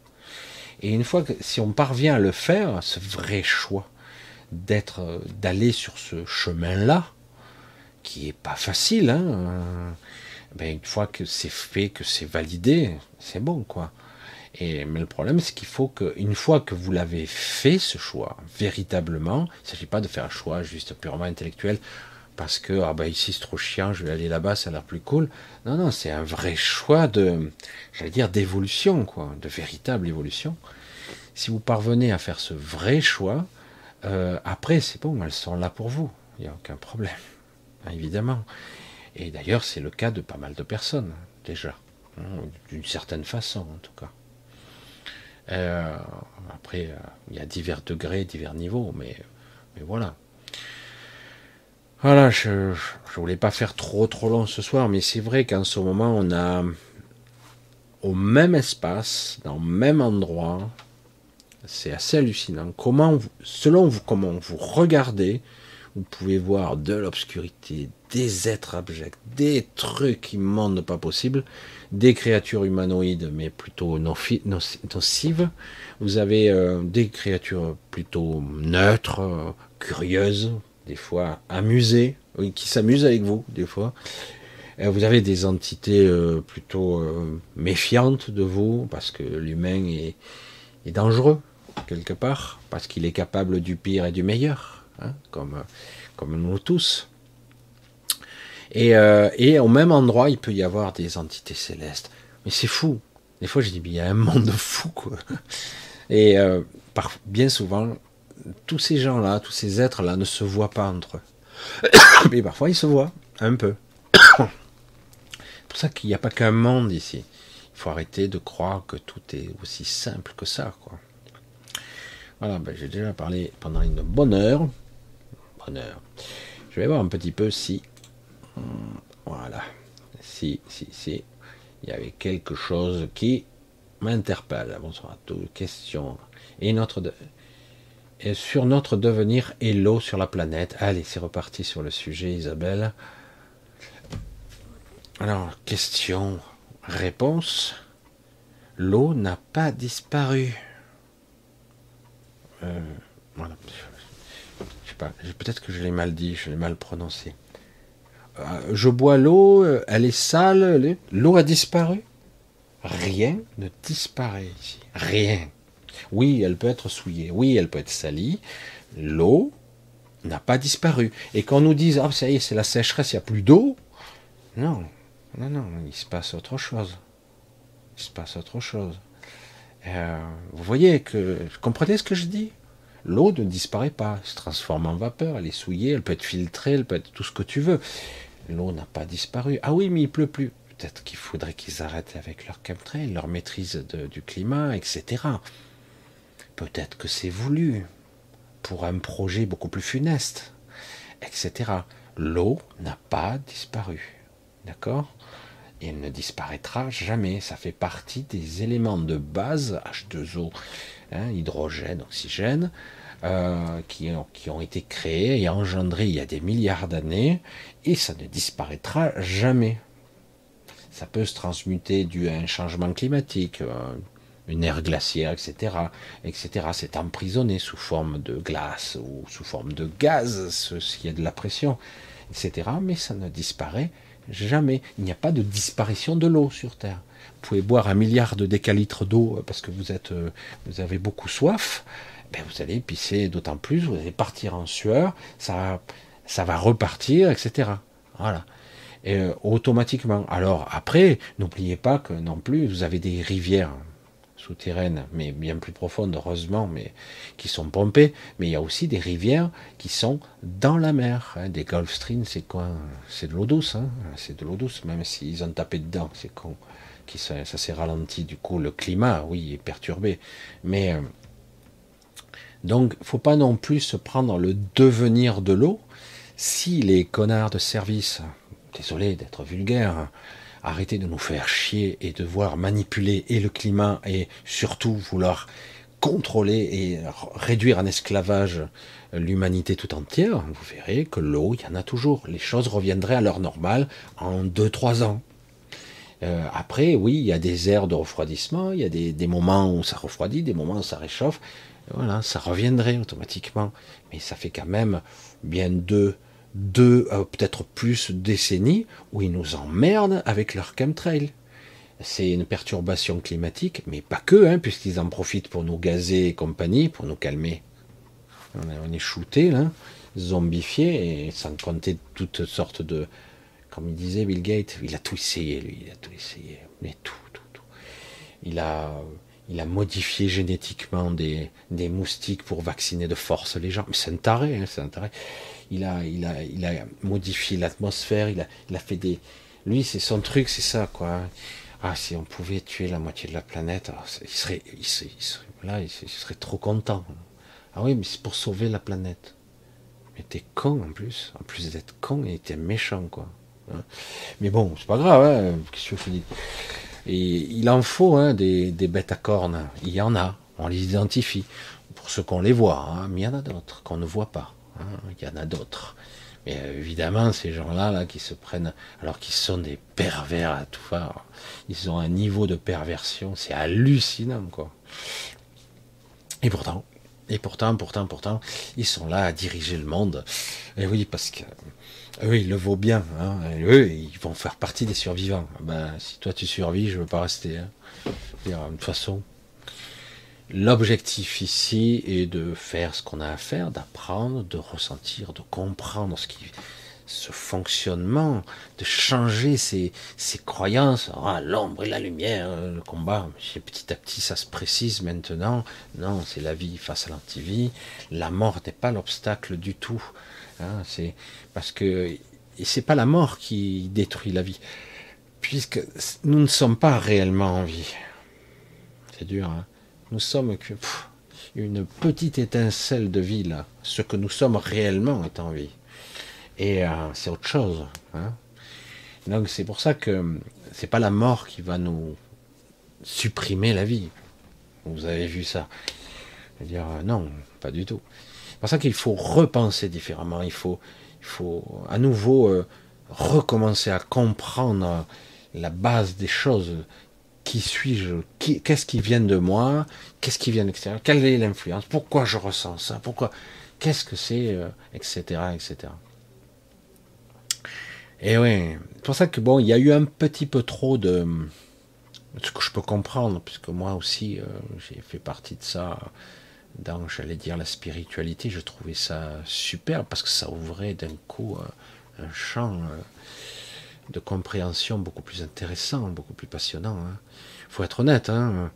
Et une fois que, si on parvient à le faire, ce vrai choix, d'être, d'aller sur ce chemin-là, qui est pas facile, hein, ben, une fois que c'est fait, que c'est validé, c'est bon, quoi. Et, mais le problème, c'est qu'il faut que, une fois que vous l'avez fait, ce choix, véritablement, il ne s'agit pas de faire un choix juste purement intellectuel, parce que, ah ben ici c'est trop chiant, je vais aller là-bas, ça a l'air plus cool. Non, non, c'est un vrai choix de, j'allais dire, d'évolution, quoi, de véritable évolution. Si vous parvenez à faire ce vrai choix, euh, après, c'est bon, elles sont là pour vous. Il n'y a aucun problème, évidemment. Et d'ailleurs, c'est le cas de pas mal de personnes, déjà, hein, d'une certaine façon en tout cas. Euh, après, euh, il y a divers degrés, divers niveaux, mais, voilà. Voilà, je ne voulais pas faire trop trop long ce soir, mais c'est vrai qu'en ce moment, on a au même espace, dans le même endroit, c'est assez hallucinant. Comment, selon vous, comment vous regardez, vous pouvez voir de l'obscurité, des êtres abjects, des trucs immondes pas possibles, des créatures humanoïdes mais plutôt nocives. Vous avez euh, des créatures plutôt neutres, euh, curieuses, des fois amusées, qui s'amusent avec vous, des fois. Euh, vous avez des entités plutôt méfiantes de vous, parce que l'humain est, dangereux, quelque part, parce qu'il est capable du pire et du meilleur, hein, comme, comme nous tous. Euh, et, au même endroit, il peut y avoir des entités célestes. Mais c'est fou. Des fois, je dis, il y a un monde <laughs> fou, quoi. Et euh, bien souvent, tous ces gens-là, tous ces êtres-là ne se voient pas entre eux. <coughs> Mais parfois, ils se voient, un peu. C'est <coughs> pour ça qu'il n'y a pas qu'un monde ici. Il faut arrêter de croire que tout est aussi simple que ça, quoi. Voilà, ben, j'ai déjà parlé pendant une bonne heure. Bonne heure. Je vais voir un petit peu si voilà. Si, si, si. Il y avait quelque chose qui m'interpelle. Bonsoir à tous. Question. Et notre de... et sur notre devenir et l'eau sur la planète. Allez, c'est reparti sur le sujet, Isabelle. Alors, question, réponse. L'eau n'a pas disparu. Euh, voilà. Je sais pas, peut-être que je l'ai mal dit, je l'ai mal prononcé. Euh, je bois l'eau, elle est sale, l'eau a disparu. Rien ne disparaît ici. Rien. Oui, elle peut être souillée, oui, elle peut être salie. L'eau n'a pas disparu. Et qu'on nous dise, ah, ça y est, c'est la sécheresse, il n'y a plus d'eau. Non, non, non, il se passe autre chose. Il se passe autre chose. Euh, vous voyez que, comprenez ce que je dis? L'eau ne disparaît pas, elle se transforme en vapeur, elle est souillée, elle peut être filtrée, elle peut être tout ce que tu veux. L'eau n'a pas disparu. Ah oui, mais il pleut plus. Peut-être qu'il faudrait qu'ils arrêtent avec leur chemtrail, leur maîtrise du climat, etc. Peut-être que c'est voulu pour un projet beaucoup plus funeste, etc. L'eau n'a pas disparu. D'accord? Et elle ne disparaîtra jamais. Ça fait partie des éléments de base H2O, hein, hydrogène, oxygène, euh, qui, ont, été créés et engendrés il y a des milliards d'années, et ça ne disparaîtra jamais. Ça peut se transmuter dû à un changement climatique, euh, une ère glaciaire, etc., etc. C'est emprisonné sous forme de glace ou sous forme de gaz, s'il y a de la pression, etc. Mais ça ne disparaît jamais. Il n'y a pas de disparition de l'eau sur Terre. Vous pouvez boire un milliard de décalitres d'eau parce que vous êtes, euh, vous avez beaucoup soif. Ben vous allez pisser d'autant plus, vous allez partir en sueur, ça, ça va repartir, etc. Voilà. Et, euh, automatiquement. Alors après, n'oubliez pas que non plus, vous avez des rivières souterraines, mais bien plus profondes, heureusement, mais qui sont pompées. Mais il y a aussi des rivières qui sont dans la mer. Hein. Des Gulf Stream, c'est quoi? C'est de l'eau douce, hein. c'est de l'eau douce, même s'ils ont tapé dedans, c'est con. Qui, ça, s'est ralenti, du coup, le climat, oui, est perturbé. Mais euh, donc, faut pas non plus se prendre le devenir de l'eau. Si les connards de service, désolé d'être vulgaire, arrêtez de nous faire chier et de voir manipuler et le climat et surtout vouloir contrôler et réduire en esclavage l'humanité tout entière, vous verrez que l'eau, il y en a toujours. Les choses reviendraient à leur normale en 2-3 ans. Euh, après, oui, il y a des aires de refroidissement, il y a des, moments où ça refroidit, des moments où ça réchauffe. Voilà, ça reviendrait automatiquement. Mais ça fait quand même bien deux, deux euh, peut-être plus décennies où ils nous emmerdent avec leur chemtrail. C'est une perturbation climatique, mais pas que, hein, puisqu'ils en profitent pour nous gazer et compagnie, pour nous calmer. On est shooté, là, zombifié, et sans compter toutes sortes de. Comme il disait Bill Gates, il a tout essayé, lui, il a tout essayé. Mais tout, tout, tout. Il a, il a modifié génétiquement des, des moustiques pour vacciner de force les gens. Mais c'est un taré, hein, c'est un taré il a, il a, il a modifié l'atmosphère, il a, fait des. Lui, c'est son truc, c'est ça, quoi. Ah, si on pouvait tuer la moitié de la planète, ah, il, serait, il, serait, il serait trop content. Ah oui, mais c'est pour sauver la planète. Mais t'es con en plus. En plus d'être con, il était méchant, quoi. Hein. Mais bon, c'est pas grave, hein, qu'est-ce que Et il en faut hein, des, des, bêtes à cornes. Il y en a. On les identifie. Pour ceux qu'on les voit, mais il y en a d'autres qu'on ne voit pas. Il y en a d'autres. Mais euh, évidemment, ces gens-là, là, qui se prennent, alors qu'ils sont des pervers à tout faire, ils ont un niveau de perversion, c'est hallucinant, quoi. Et pourtant, et pourtant, pourtant, pourtant, ils sont là à diriger le monde. Et oui, parce que eux, ils le vaut bien. Hein. eux, ils vont faire partie des survivants. Ben, si toi tu survis, je veux pas rester. Hein. De toute façon, L'objectif ici est de faire ce qu'on a à faire, d'apprendre, de ressentir, de comprendre ce qui, ce fonctionnement, de changer ses, croyances, ah, l'ombre et la lumière, le combat. Petit à petit, ça se précise maintenant. Non, c'est la vie face à l'antivie. La mort n'est pas l'obstacle du tout. Hein, c'est parce que c'est pas la mort qui détruit la vie, puisque nous ne sommes pas réellement en vie. C'est dur. Hein nous sommes une petite étincelle de vie là. Ce que nous sommes réellement est en vie. Et euh, c'est autre chose. Hein. Donc c'est pour ça que c'est pas la mort qui va nous supprimer la vie. Vous avez vu ça. dire, euh, non, pas du tout. C'est pour ça qu'il faut repenser différemment. Il faut, il faut à nouveau euh, recommencer à comprendre la base des choses. Qui suis-je? Qu'est-ce qui vient de moi? Qu'est-ce qui vient de l'extérieur? Quelle est l'influence? Pourquoi je ressens ça? Pourquoi Qu'est-ce que c'est Etc. Etc. Et oui, c'est pour ça que bon, il y a eu un petit peu trop de ce que je peux comprendre, puisque moi aussi euh, j'ai fait partie de ça dans, j'allais dire, la spiritualité. Je trouvais ça super parce que ça ouvrait d'un coup euh, un champ euh, de compréhension beaucoup plus intéressant, beaucoup plus passionnant. Il hein. faut être honnête. Hein.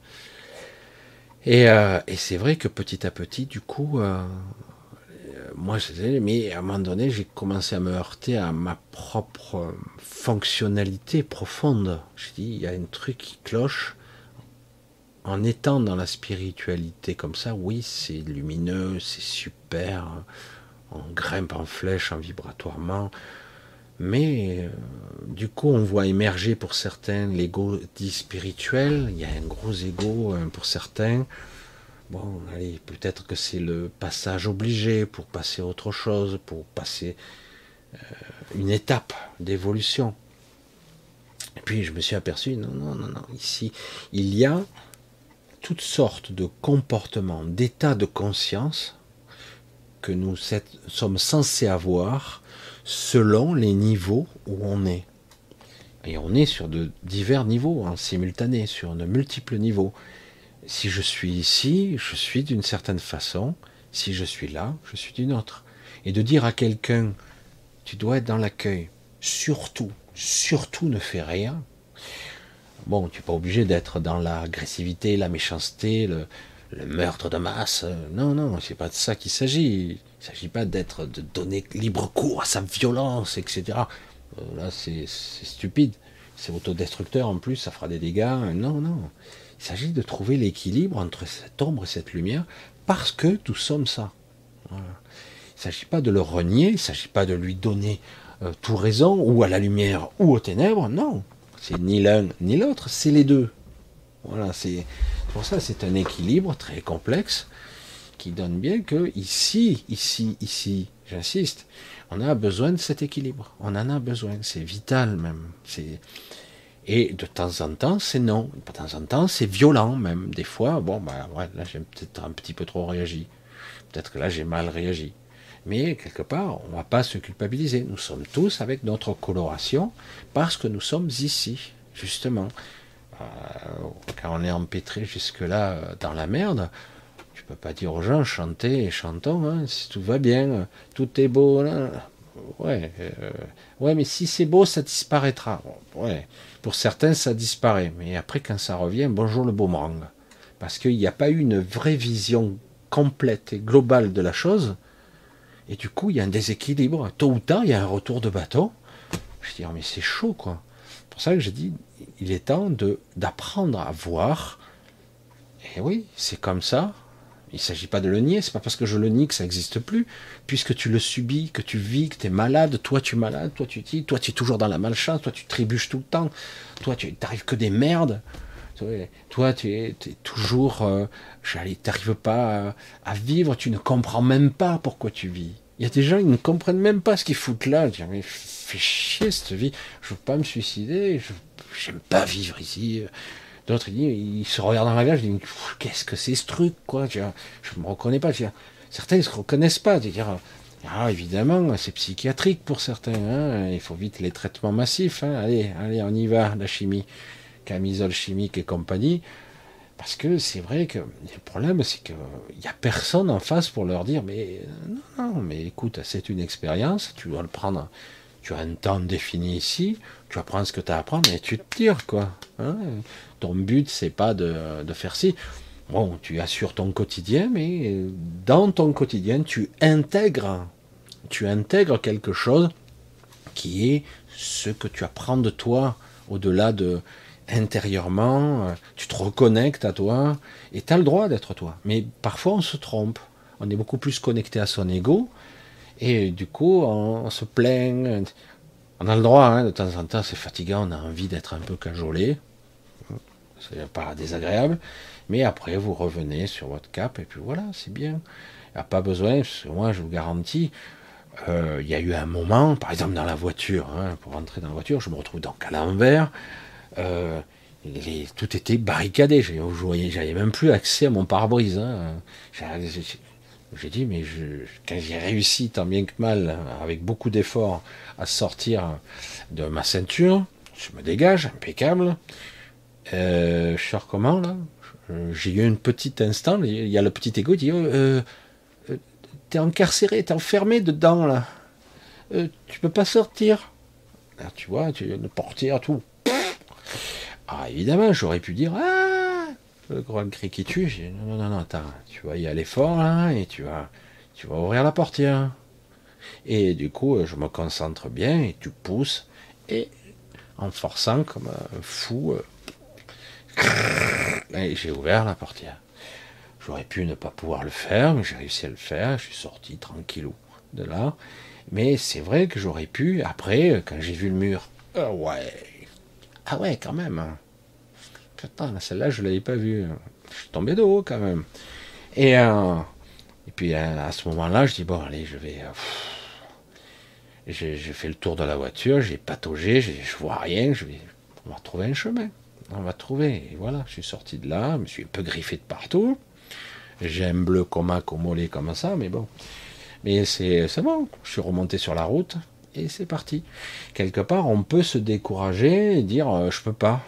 Et, et c'est vrai que petit à petit, du coup, moi, je mais à un moment donné, j'ai commencé à me heurter à ma propre fonctionnalité profonde. Je dis, il y a un truc qui cloche. En étant dans la spiritualité comme ça, oui, c'est lumineux, c'est super. On grimpe en flèche, en vibratoirement. Mais euh, du coup, on voit émerger pour certains l'ego dit spirituel. Il y a un gros ego euh, pour certains. Bon, allez, peut-être que c'est le passage obligé pour passer autre chose, pour passer euh, une étape d'évolution. Et puis je me suis aperçu, non, non, non, non, ici, il y a toutes sortes de comportements, d'états de conscience que nous sommes censés avoir selon les niveaux où on est. Et on est sur de divers niveaux, en simultané, sur de multiples niveaux. Si je suis ici, je suis d'une certaine façon. Si je suis là, je suis d'une autre. Et de dire à quelqu'un, tu dois être dans l'accueil. Surtout, surtout ne fais rien. Bon, tu n'es pas obligé d'être dans l'agressivité, la méchanceté, le, meurtre de masse. Non, non, c'est pas de ça qu'il s'agit. Il ne s'agit pas d'être, de donner libre cours à sa violence, etc. Euh, là, c'est stupide. C'est autodestructeur en plus, ça fera des dégâts. Non, non. Il s'agit de trouver l'équilibre entre cette ombre et cette lumière, parce que nous sommes ça. Il ne s'agit pas de le renier, il ne s'agit pas de lui donner euh, tout raison, ou à la lumière, ou aux ténèbres, non. C'est ni l'un ni l'autre, c'est les deux. Voilà, c'est pour ça c'est un équilibre très complexe qui donne bien que ici, ici, ici, j'insiste, on a besoin de cet équilibre. On en a besoin, c'est vital même. Et de temps en temps, c'est non. De temps en temps, c'est violent même. Des fois, bon, bah, ouais, là, j'ai peut-être un petit peu trop réagi. Peut-être que là, j'ai mal réagi. Mais quelque part, on ne va pas se culpabiliser. Nous sommes tous avec notre coloration parce que nous sommes ici, justement. Euh, quand on est empêtré jusque-là euh, dans la merde, tu peux pas dire aux gens chantez et chantons, hein, si tout va bien, tout est beau. Ouais, euh, ouais, mais si c'est beau, ça disparaîtra. Ouais, pour certains, ça disparaît. Mais après, quand ça revient, bonjour le boomerang. Parce qu'il n'y a pas eu une vraie vision complète et globale de la chose. Et du coup, il y a un déséquilibre. Tôt ou tard, il y a un retour de bateau. Je dis, oh, mais c'est chaud, quoi. C'est pour ça que j'ai dit, il est temps d'apprendre à voir. Et oui, c'est comme ça. Il ne s'agit pas de le nier, c'est pas parce que je le nie que ça n'existe plus, puisque tu le subis, que tu vis, que tu es malade, toi tu es malade, toi tu dis, toi tu es toujours dans la malchance, toi tu trébuches tout le temps, toi tu n'arrives que des merdes, toi tu es, toujours, euh, tu n'arrives pas à, vivre, tu ne comprends même pas pourquoi tu vis. Il y a des gens qui ne comprennent même pas ce qu'ils foutent là, dis, mais fais chier cette vie, je veux pas me suicider, je n'aime pas vivre ici. D'autres, ils, se regardent dans la glace, ils disent, qu'est-ce que c'est ce truc, quoi? Je ne me reconnais pas. certains ne se reconnaissent pas. Ah, évidemment, c'est psychiatrique pour certains. Hein. il faut vite les traitements massifs. Hein. Allez, allez, on y va, la chimie, camisole chimique et compagnie. Parce que c'est vrai que le problème, c'est qu'il n'y a personne en face pour leur dire, mais non, non, mais écoute, c'est une expérience, tu dois le prendre tu as un temps défini ici, tu apprends ce que tu as à apprendre et tu te tires, quoi. Hein. ton but, c'est pas de, faire ci. Bon, tu assures ton quotidien, mais dans ton quotidien, tu intègres, tu intègres quelque chose qui est ce que tu apprends de toi, au-delà de intérieurement, tu te reconnectes à toi, et tu as le droit d'être toi. Mais parfois, on se trompe. On est beaucoup plus connecté à son ego, et du coup, on, se plaint. On a le droit, hein, de temps en temps, c'est fatigant, on a envie d'être un peu cajolé. c'est pas désagréable, mais après vous revenez sur votre cap et puis voilà, c'est bien. Il n'y a pas besoin, parce que moi je vous garantis, euh, il y a eu un moment, par exemple dans la voiture, hein, pour rentrer dans la voiture, je me retrouve donc à l'envers, euh, tout était barricadé, j'avais même plus accès à mon pare-brise. Hein. J'ai dit, mais je, quand j'ai réussi tant bien que mal, avec beaucoup d'efforts, à sortir de ma ceinture, je me dégage, impeccable. Euh, je sors comment là? J'ai eu un petit instant, il y a le petit égo qui dit euh, euh, T'es encarcéré, t'es enfermé dedans là. Euh, tu peux pas sortir. tu vois, tu une portière, tout. Ah, évidemment, j'aurais pu dire Ah Le grand cri qui tue. J'ai Non, non, non, attends, tu vas y aller fort là et tu vas, tu vas ouvrir la portière. Et du coup, je me concentre bien et tu pousses. Et en forçant comme un fou, et j'ai ouvert la portière. J'aurais pu ne pas pouvoir le faire, mais j'ai réussi à le faire. Je suis sorti tranquillou de là. Mais c'est vrai que j'aurais pu, après, quand j'ai vu le mur, ah ouais, ah ouais, quand même. Hein. Putain, celle-là, je ne l'avais pas vue. Je suis tombé de haut quand même. Et, euh, et puis à, ce moment-là, je dis, bon, allez, je vais. Euh, j'ai fait le tour de la voiture, j'ai pataugé, je vois rien, je vais, on va trouver un chemin on va trouver. Et voilà, je suis sorti de là, je me suis un peu griffé de partout. J'ai un bleu coma mollet comme ça, mais bon. Mais c'est bon, je suis remonté sur la route et c'est parti. Quelque part, on peut se décourager et dire euh, je peux pas.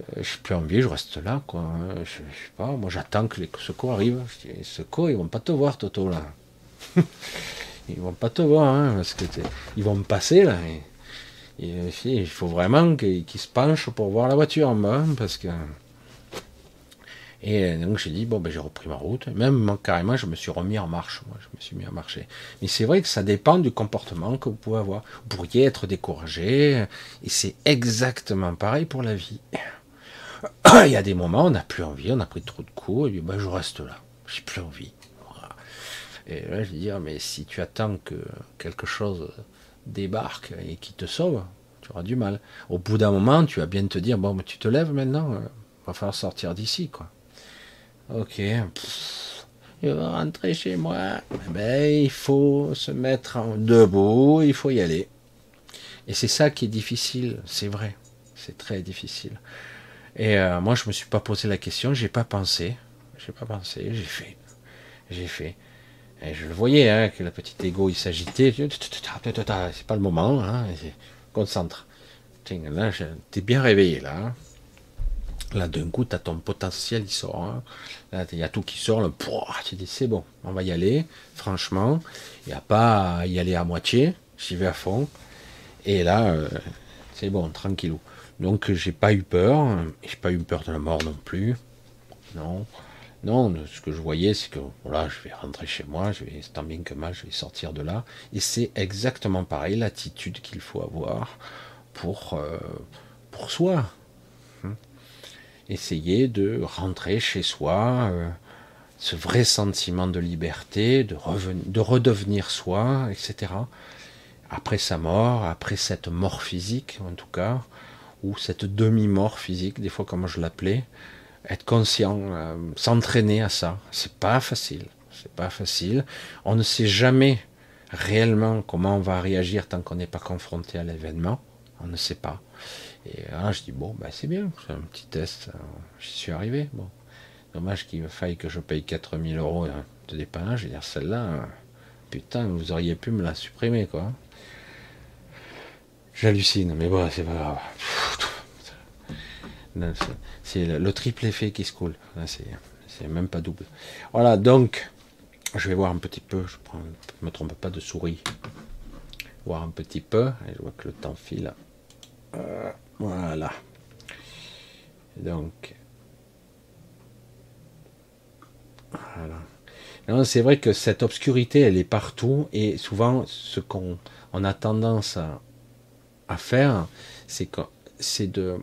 Euh, je suis plus envie, je reste là, quoi. Je, je sais pas, moi j'attends que les secours arrivent. secours, ils vont pas te voir, Toto, là. <laughs> ils vont pas te voir, hein, parce que ils vont me passer, là. Euh, il faut vraiment qu'il se penche pour voir la voiture en bas, parce que. Et euh, donc j'ai dit, bon, ben j'ai repris ma route. Même carrément, je me suis remis en marche. Moi, je me suis mis à marcher. Mais c'est vrai que ça dépend du comportement que vous pouvez avoir. Vous pourriez être découragé. Et c'est exactement pareil pour la vie. <coughs> Il y a des moments, on n'a plus envie, on a pris trop de coups, et puis, ben, je reste là. J'ai plus envie. Et là, je vais dire, mais si tu attends que quelque chose débarque et qui te sauve, tu auras du mal. Au bout d'un moment, tu vas bien te dire, bon, tu te lèves maintenant, il euh, va falloir sortir d'ici, quoi. Ok, je vais rentrer chez moi. Eh ben, il faut se mettre debout, il faut y aller. Et c'est ça qui est difficile, c'est vrai, c'est très difficile. Et euh, moi, je me suis pas posé la question, j'ai pas pensé, j'ai pas pensé, j'ai fait, j'ai fait. Et je le voyais, hein, que la petite égo, il s'agitait. C'est pas le moment, hein, concentre. Tiens, là, t'es bien réveillé, là. Là, d'un coup, t'as ton potentiel, il sort. Hein. Il y a tout qui sort. Là, tu dis, c'est bon, on va y aller. Franchement, il n'y a pas à y aller à moitié. J'y vais à fond. Et là, euh, c'est bon, tranquillou. Donc, j'ai pas eu peur. J'ai pas eu peur de la mort non plus. Non. Non, ce que je voyais, c'est que voilà, je vais rentrer chez moi, je vais, tant bien que mal, je vais sortir de là. Et c'est exactement pareil, l'attitude qu'il faut avoir pour, euh, pour soi. Essayer de rentrer chez soi, euh, ce vrai sentiment de liberté, de, de redevenir soi, etc. Après sa mort, après cette mort physique en tout cas, ou cette demi-mort physique, des fois comme je l'appelais, être conscient, euh, s'entraîner à ça. C'est pas facile. C'est pas facile. On ne sait jamais réellement comment on va réagir tant qu'on n'est pas confronté à l'événement. On ne sait pas. Et là, je dis bon, ben c'est bien, c'est un petit test. Euh, j'y suis arrivé. Bon, dommage qu'il faille que je paye 4000 euros hein, de dépannage. Je veux dire, celle-là, putain, vous auriez pu me la supprimer, quoi. J'hallucine, mais bon, c'est pas grave. C'est le triple effet qui se coule. C'est même pas double. Voilà, donc, je vais voir un petit peu. Je ne me trompe pas de souris. Voir un petit peu. Et je vois que le temps file. Euh, voilà. Donc. Voilà. C'est vrai que cette obscurité, elle est partout. Et souvent, ce qu'on a tendance à, faire, c'est de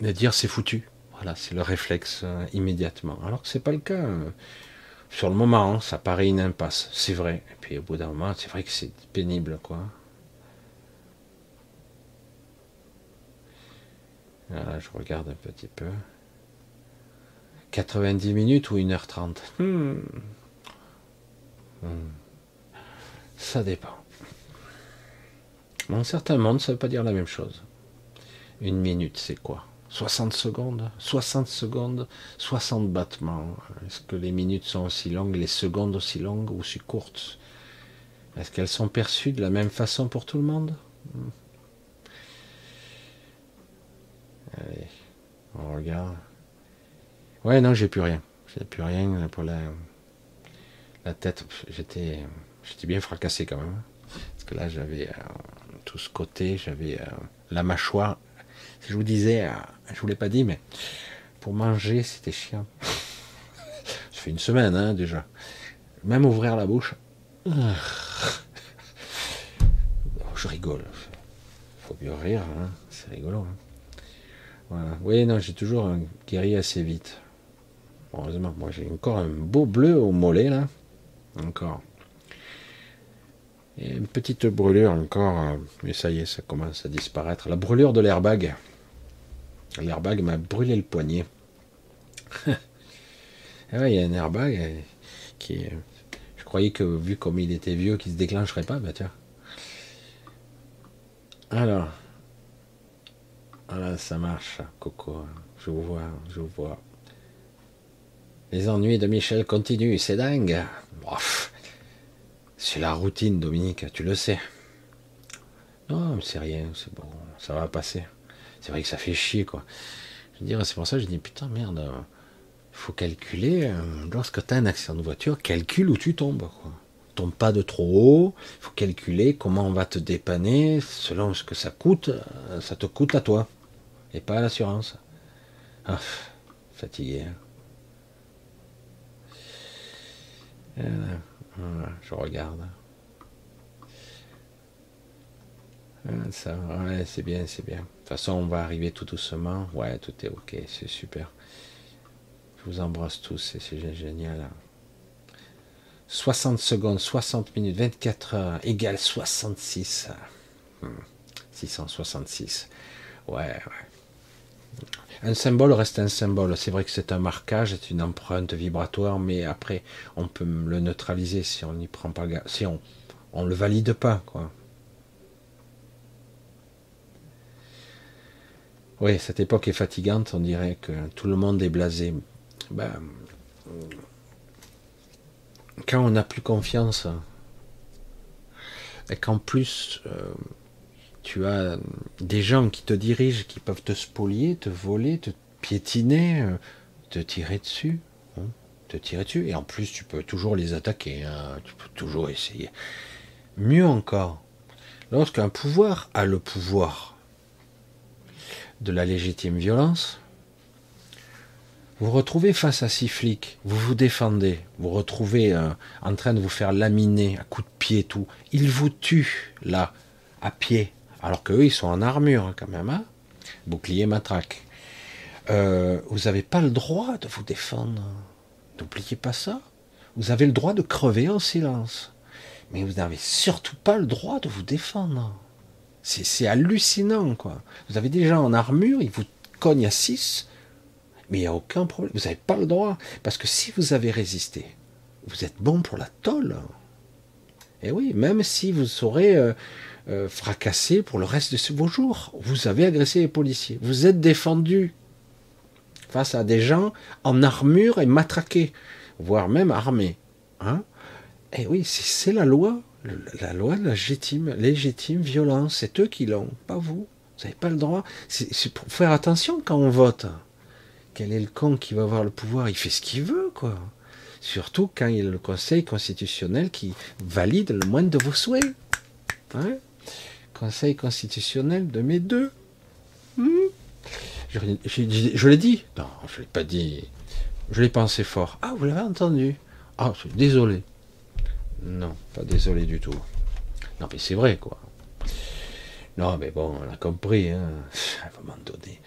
dire c'est foutu. Voilà, c'est le réflexe euh, immédiatement. Alors que c'est pas le cas. Euh. sur le moment, ça paraît une impasse, c'est vrai. Et puis au bout d'un moment, c'est vrai que c'est pénible, quoi. Voilà, je regarde un petit peu. 90 minutes ou 1h30 hmm. hmm. Ça dépend. Dans certains mondes, ça ne veut pas dire la même chose. Une minute, c'est quoi? 60 secondes? 60 secondes, 60 battements? Est-ce que les minutes sont aussi longues, les secondes aussi longues ou aussi courtes? Est-ce qu'elles sont perçues de la même façon pour tout le monde hmm. Allez, on regarde. Ouais, non, j'ai plus rien. J'ai plus rien pour la, la tête. J'étais, j'étais bien fracassé quand même. Parce que là, j'avais euh, tout ce côté, j'avais euh, la mâchoire. Je vous disais, euh, je vous l'ai pas dit, mais pour manger, c'était chiant. <laughs> Ça fait une semaine hein, déjà. Même ouvrir la bouche. <laughs> Je rigole. Faut mieux rire, hein. c'est rigolo. Hein. Oui, non, j'ai toujours guéri assez vite. Heureusement, moi j'ai encore un beau bleu au mollet là. Encore. Et une petite brûlure encore, euh, mais ça y est, ça commence à disparaître. La brûlure de l'airbag. L'airbag m'a brûlé le poignet. <laughs> ah il y a un airbag euh, qui. Je croyais que vu comme il était vieux, qu'il se déclencherait pas, bah tiens. Alors. Voilà, ça marche, Coco. Je vous vois, je vous vois. Les ennuis de Michel continuent, c'est dingue. C'est la routine, Dominique, tu le sais. Non, c'est rien, c'est bon, ça va passer. C'est vrai que ça fait chier, quoi. Je veux dire, c'est pour ça que je dis, putain, merde, faut calculer, euh, lorsque tu as un accident de voiture, calcule où tu tombes, quoi. Tombe pas de trop haut, faut calculer comment on va te dépanner, selon ce que ça coûte, euh, ça te coûte à toi et pas à l'assurance. Ah, fatigué. Hein. je regarde. Ça, ouais, c'est bien, c'est bien. De toute façon, on va arriver tout doucement. Ouais, tout est ok, c'est super. Je vous embrasse tous, c'est génial. 60 secondes, 60 minutes, 24 heures égale 66. 666. Ouais, ouais. Un symbole reste un symbole. C'est vrai que c'est un marquage, c'est une empreinte vibratoire, mais après, on peut le neutraliser si on n'y prend pas si on on le valide pas, quoi. Oui, cette époque est fatigante. On dirait que tout le monde est blasé. Ben, quand on n'a plus confiance et qu'en plus euh, tu as des gens qui te dirigent, qui peuvent te spolier, te voler, te piétiner, euh, te tirer dessus. Hein, te tirer dessus. Et en plus, tu peux toujours les attaquer. Hein, tu peux toujours essayer. Mieux encore, lorsqu'un pouvoir a le pouvoir de la légitime violence, vous retrouvez face à six flics, vous vous défendez, vous retrouvez euh, en train de vous faire laminer à coups de pied tout. Ils vous tuent là, à pied, alors qu'eux, ils sont en armure hein, quand même, hein bouclier matraque. Euh, vous n'avez pas le droit de vous défendre. N'oubliez pas ça. Vous avez le droit de crever en silence. Mais vous n'avez surtout pas le droit de vous défendre. C'est hallucinant, quoi. Vous avez des gens en armure, ils vous cognent à 6, mais il n'y a aucun problème. Vous n'avez pas le droit. Parce que si vous avez résisté, vous êtes bon pour la tôle. Et oui, même si vous saurez euh, euh, fracassé pour le reste de vos jours. Vous avez agressé les policiers. Vous êtes défendu face à des gens en armure et matraqués, voire même armés. Hein et eh oui, c'est la loi. La loi légitime, légitime violence. C'est eux qui l'ont, pas vous. Vous n'avez pas le droit. C'est pour faire attention quand on vote. Quel est le con qui va avoir le pouvoir? Il fait ce qu'il veut, quoi. Surtout quand il y a le Conseil constitutionnel qui valide le moindre de vos souhaits. Hein Conseil constitutionnel de mes deux. Hmm. je, l'ai dit Non, je l'ai pas dit. Je l'ai pensé fort. Ah, vous l'avez entendu Ah, désolé. Non, pas désolé du tout. Non, mais c'est vrai, quoi. Non, mais bon, on a compris, hein. À un moment donné.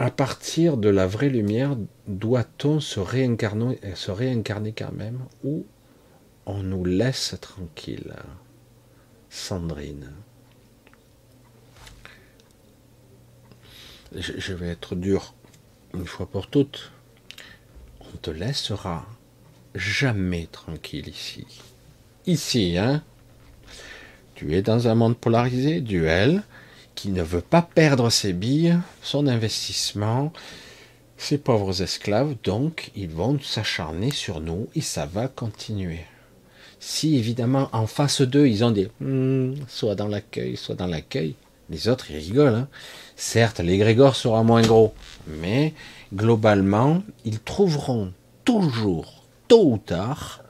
À partir de la vraie lumière, doit-on se réincarner, se réincarner quand même ou on nous laisse tranquille. Sandrine. Je vais être dur une fois pour toutes. On te laissera jamais tranquille ici. Ici, hein Tu es dans un monde polarisé, duel, qui ne veut pas perdre ses billes, son investissement, ses pauvres esclaves, donc ils vont s'acharner sur nous et ça va continuer. Si évidemment en face d'eux ils ont des hmm, soit dans l'accueil, soit dans l'accueil, les autres ils rigolent. Hein. Certes, l'égrégore sera moins gros, mais globalement ils trouveront toujours, tôt ou tard,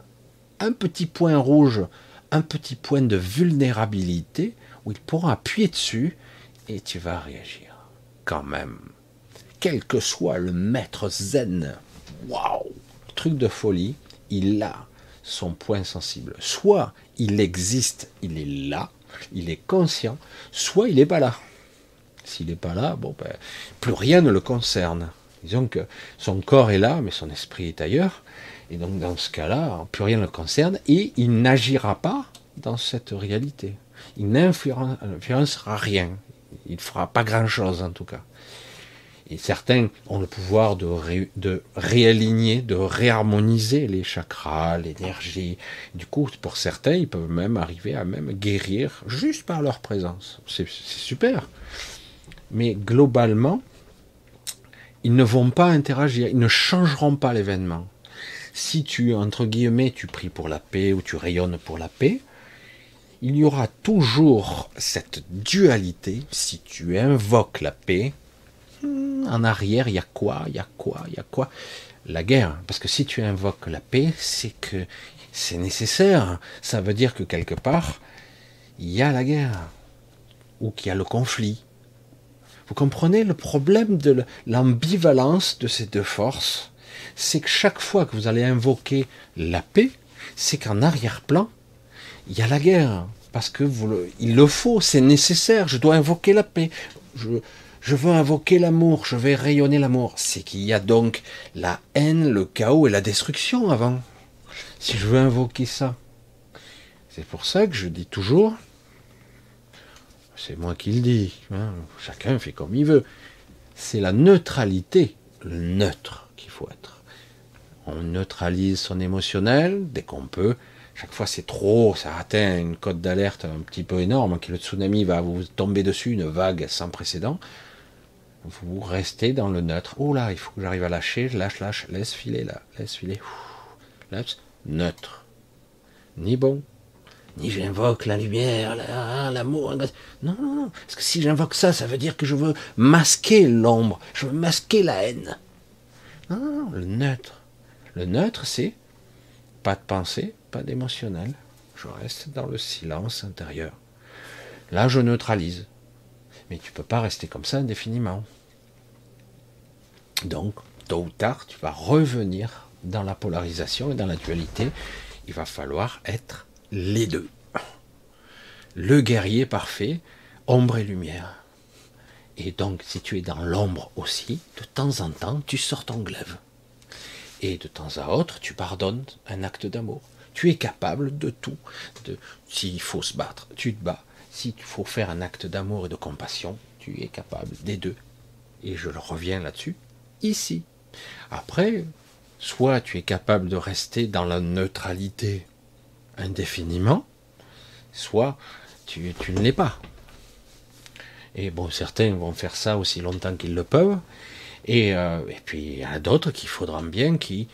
un petit point rouge, un petit point de vulnérabilité où ils pourront appuyer dessus et tu vas réagir quand même quel que soit le maître zen, waouh, truc de folie, il a son point sensible. Soit il existe, il est là, il est conscient, soit il n'est pas là. S'il n'est pas là, bon, ben, plus rien ne le concerne. Disons que son corps est là, mais son esprit est ailleurs. Et donc dans ce cas-là, plus rien ne le concerne et il n'agira pas dans cette réalité. Il n'influencera rien. Il ne fera pas grand-chose en tout cas. Et certains ont le pouvoir de, réaligner, de réharmoniser les chakras, l'énergie. Du coup, pour certains, ils peuvent même arriver à même guérir juste par leur présence. C'est super. Mais globalement, ils ne vont pas interagir, ils ne changeront pas l'événement. Si tu, entre guillemets, tu pries pour la paix ou tu rayonnes pour la paix, il y aura toujours cette dualité. Si tu invoques la paix, en arrière, il y a quoi Il y a quoi Il y a quoi? La guerre. Parce que si tu invoques la paix, c'est que c'est nécessaire. Ça veut dire que quelque part, il y a la guerre. Ou qu'il y a le conflit. Vous comprenez le problème de l'ambivalence de ces deux forces? C'est que chaque fois que vous allez invoquer la paix, c'est qu'en arrière-plan, il y a la guerre. Parce que le, il le faut, c'est nécessaire. Je dois invoquer la paix. Je veux invoquer l'amour, je vais rayonner l'amour. C'est qu'il y a donc la haine, le chaos et la destruction avant. Si je veux invoquer ça. C'est pour ça que je dis toujours, c'est moi qui le dis, hein, chacun fait comme il veut. C'est la neutralité, le neutre qu'il faut être. On neutralise son émotionnel dès qu'on peut. Chaque fois c'est trop, ça atteint une cote d'alerte un petit peu énorme, que le tsunami va vous tomber dessus, une vague sans précédent vous restez dans le neutre. Oh là, il faut que j'arrive à lâcher, lâche, lâche, laisse filer là, laisse filer. Laisse, neutre. Ni bon, ni j'invoque la lumière, hein, l'amour. non, non, non. Parce que si j'invoque ça, ça veut dire que je veux masquer l'ombre, je veux masquer la haine. Non, non, non, le neutre. Le neutre, c'est pas de pensée, pas d'émotionnel. Je reste dans le silence intérieur. Là, je neutralise. Mais tu ne peux pas rester comme ça indéfiniment. Donc, tôt ou tard, tu vas revenir dans la polarisation et dans la dualité. Il va falloir être les deux. Le guerrier parfait, ombre et lumière. Et donc, si tu es dans l'ombre aussi, de temps en temps, tu sors ton glaive. Et de temps à autre, tu pardonnes un acte d'amour. Tu es capable de tout. De, s'il faut se battre, tu te bats. S'il faut faire un acte d'amour et de compassion, tu es capable des deux. Et je le reviens là-dessus, ici. Après, soit tu es capable de rester dans la neutralité indéfiniment, soit tu, ne l'es pas. Et bon, certains vont faire ça aussi longtemps qu'ils le peuvent. Et, euh, puis il y a d'autres qu'il faudra bien qui,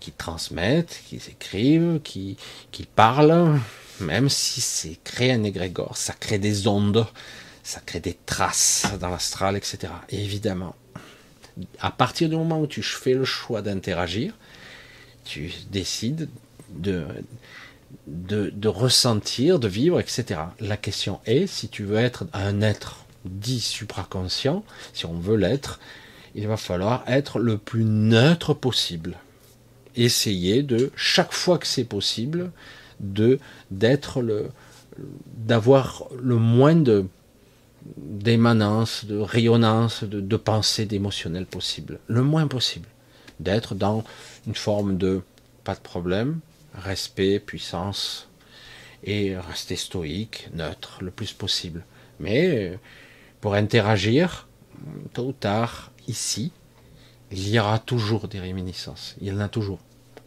qui transmettent, qui écrivent, qui, qui parlent, même si c'est créer un égrégore, ça crée des ondes, ça crée des traces dans l'astral, etc. Et évidemment, à partir du moment où tu fais le choix d'interagir, tu décides de, de, de, ressentir, de vivre, etc. La question est, si tu veux être un être dit supraconscient, si on veut l'être, il va falloir être le plus neutre possible. Essayer de, chaque fois que c'est possible, de d'être le d'avoir le moins de d'émanance, de rayonnance, de, de pensée, d'émotionnel possible, le moins possible, d'être dans une forme de pas de problème, respect, puissance, et rester stoïque, neutre, le plus possible. Mais pour interagir, tôt ou tard, ici, il y aura toujours des réminiscences. Il y en a toujours.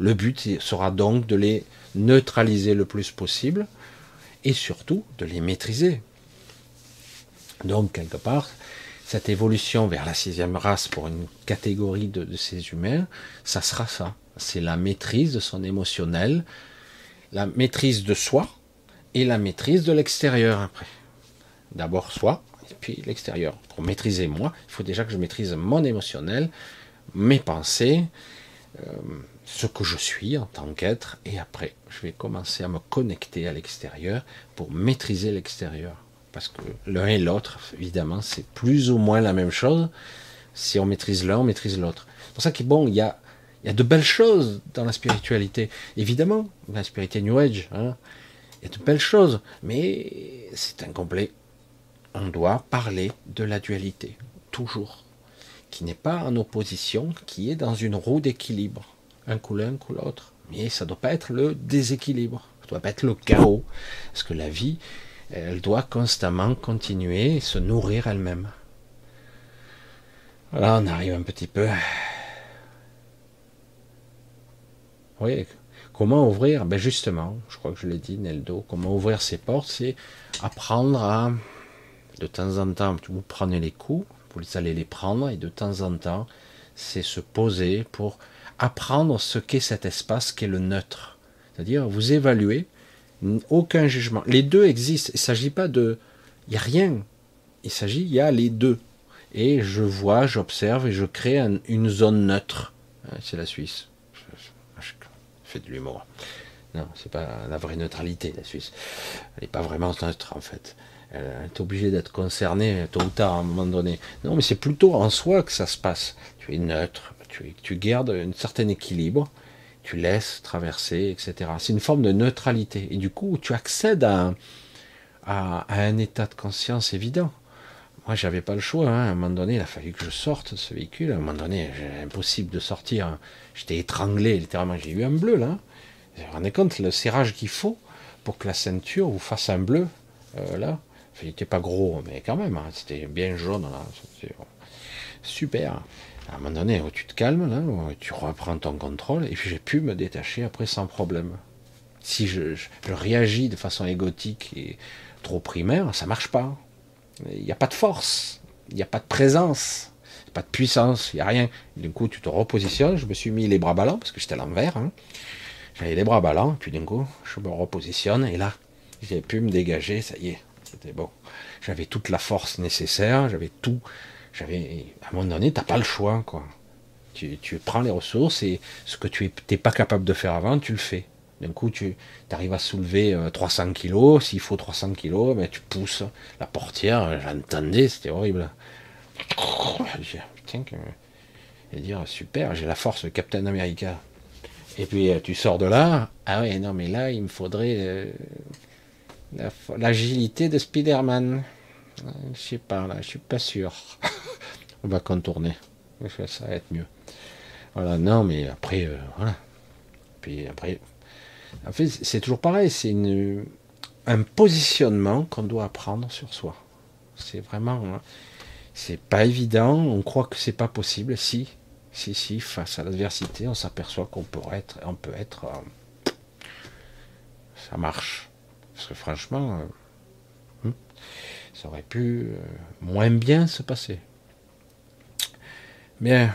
Le but sera donc de les neutraliser le plus possible et surtout de les maîtriser. Donc, quelque part, cette évolution vers la sixième race pour une catégorie de, ces humains, ça sera ça. C'est la maîtrise de son émotionnel, la maîtrise de soi et la maîtrise de l'extérieur après. D'abord soi et puis l'extérieur. Pour maîtriser moi, il faut déjà que je maîtrise mon émotionnel, mes pensées, euh, ce que je suis en tant qu'être, et après, je vais commencer à me connecter à l'extérieur pour maîtriser l'extérieur. Parce que l'un et l'autre, évidemment, c'est plus ou moins la même chose. Si on maîtrise l'un, on maîtrise l'autre. C'est pour ça qu'il bon, il y a, de belles choses dans la spiritualité. Évidemment, la spiritualité New Age, hein, il y a de belles choses, mais c'est incomplet. On doit parler de la dualité, toujours qui n'est pas en opposition, qui est dans une roue d'équilibre. Un coup l'un, un coup l'autre. Mais ça ne doit pas être le déséquilibre. Ça ne doit pas être le chaos. Parce que la vie, elle doit constamment continuer et se nourrir elle-même. Voilà, on arrive un petit peu. Oui, comment ouvrir? Ben justement, je crois que je l'ai dit, Neldo, comment ouvrir ses portes, c'est apprendre à, de temps en temps, vous prenez les coups, vous allez les prendre et de temps en temps, c'est se poser pour apprendre ce qu'est cet espace qui est le neutre. C'est-à-dire vous évaluez, aucun jugement. Les deux existent. Il ne s'agit pas de... Il n'y a rien. Il s'agit, il y a les deux. Et je vois, j'observe et je crée une zone neutre. C'est la Suisse. Je, fais de l'humour. Non, c'est pas la vraie neutralité, la Suisse. Elle n'est pas vraiment neutre, en fait elle est obligée d'être concernée tôt ou tard à un moment donné. Non, mais c'est plutôt en soi que ça se passe. Tu es neutre, tu, gardes un certain équilibre, tu laisses traverser, etc. C'est une forme de neutralité. Et du coup, tu accèdes à, un état de conscience évident. Moi, j'avais pas le choix. Hein. À un moment donné, il a fallu que je sorte de ce véhicule. À un moment donné, impossible de sortir. J'étais étranglé, littéralement. J'ai eu un bleu, là. Vous vous rendez compte le serrage qu'il faut pour que la ceinture vous fasse un bleu, euh, là il n'était pas gros, mais quand même, hein, c'était bien jaune. Là. Super. À un moment donné, tu te calmes, tu reprends ton contrôle, et puis j'ai pu me détacher après sans problème. Si je, réagis de façon égotique et trop primaire, ça marche pas. Il n'y a pas de force, il n'y a pas de présence, pas de puissance, il n'y a rien. Du coup, tu te repositionnes. Je me suis mis les bras ballants parce que j'étais à l'envers. Hein. J'avais les bras ballants, puis d'un coup, je me repositionne, et là, j'ai pu me dégager, ça y est, c'était bon. J'avais toute la force nécessaire, j'avais tout. J'avais, à un moment donné, t'as pas le choix, quoi. Tu, prends les ressources et ce que tu n'es pas capable de faire avant, tu le fais. D'un coup, tu arrives à soulever 300 euh, kilos. S'il faut 300 kilos, ben, tu pousses la portière. J'entendais, c'était horrible. Putain, et dire super, j'ai la force de Captain America. Et puis euh, tu sors de là. Ah ouais, non, mais là, il me faudrait euh, L'agilité de Spider-Man. Je sais pas, là, je suis pas sûr. <laughs> On va contourner. Ça va être mieux. Voilà, non, mais après, euh, voilà. Puis après, en fait, c'est toujours pareil. C'est un positionnement qu'on doit apprendre sur soi. C'est vraiment, hein, c'est pas évident. On croit que c'est pas possible. Si, si, si, face à l'adversité, on s'aperçoit qu'on peut être, on peut être, euh, ça marche. Parce que franchement, euh, aurait pu euh, moins bien se passer. Bien,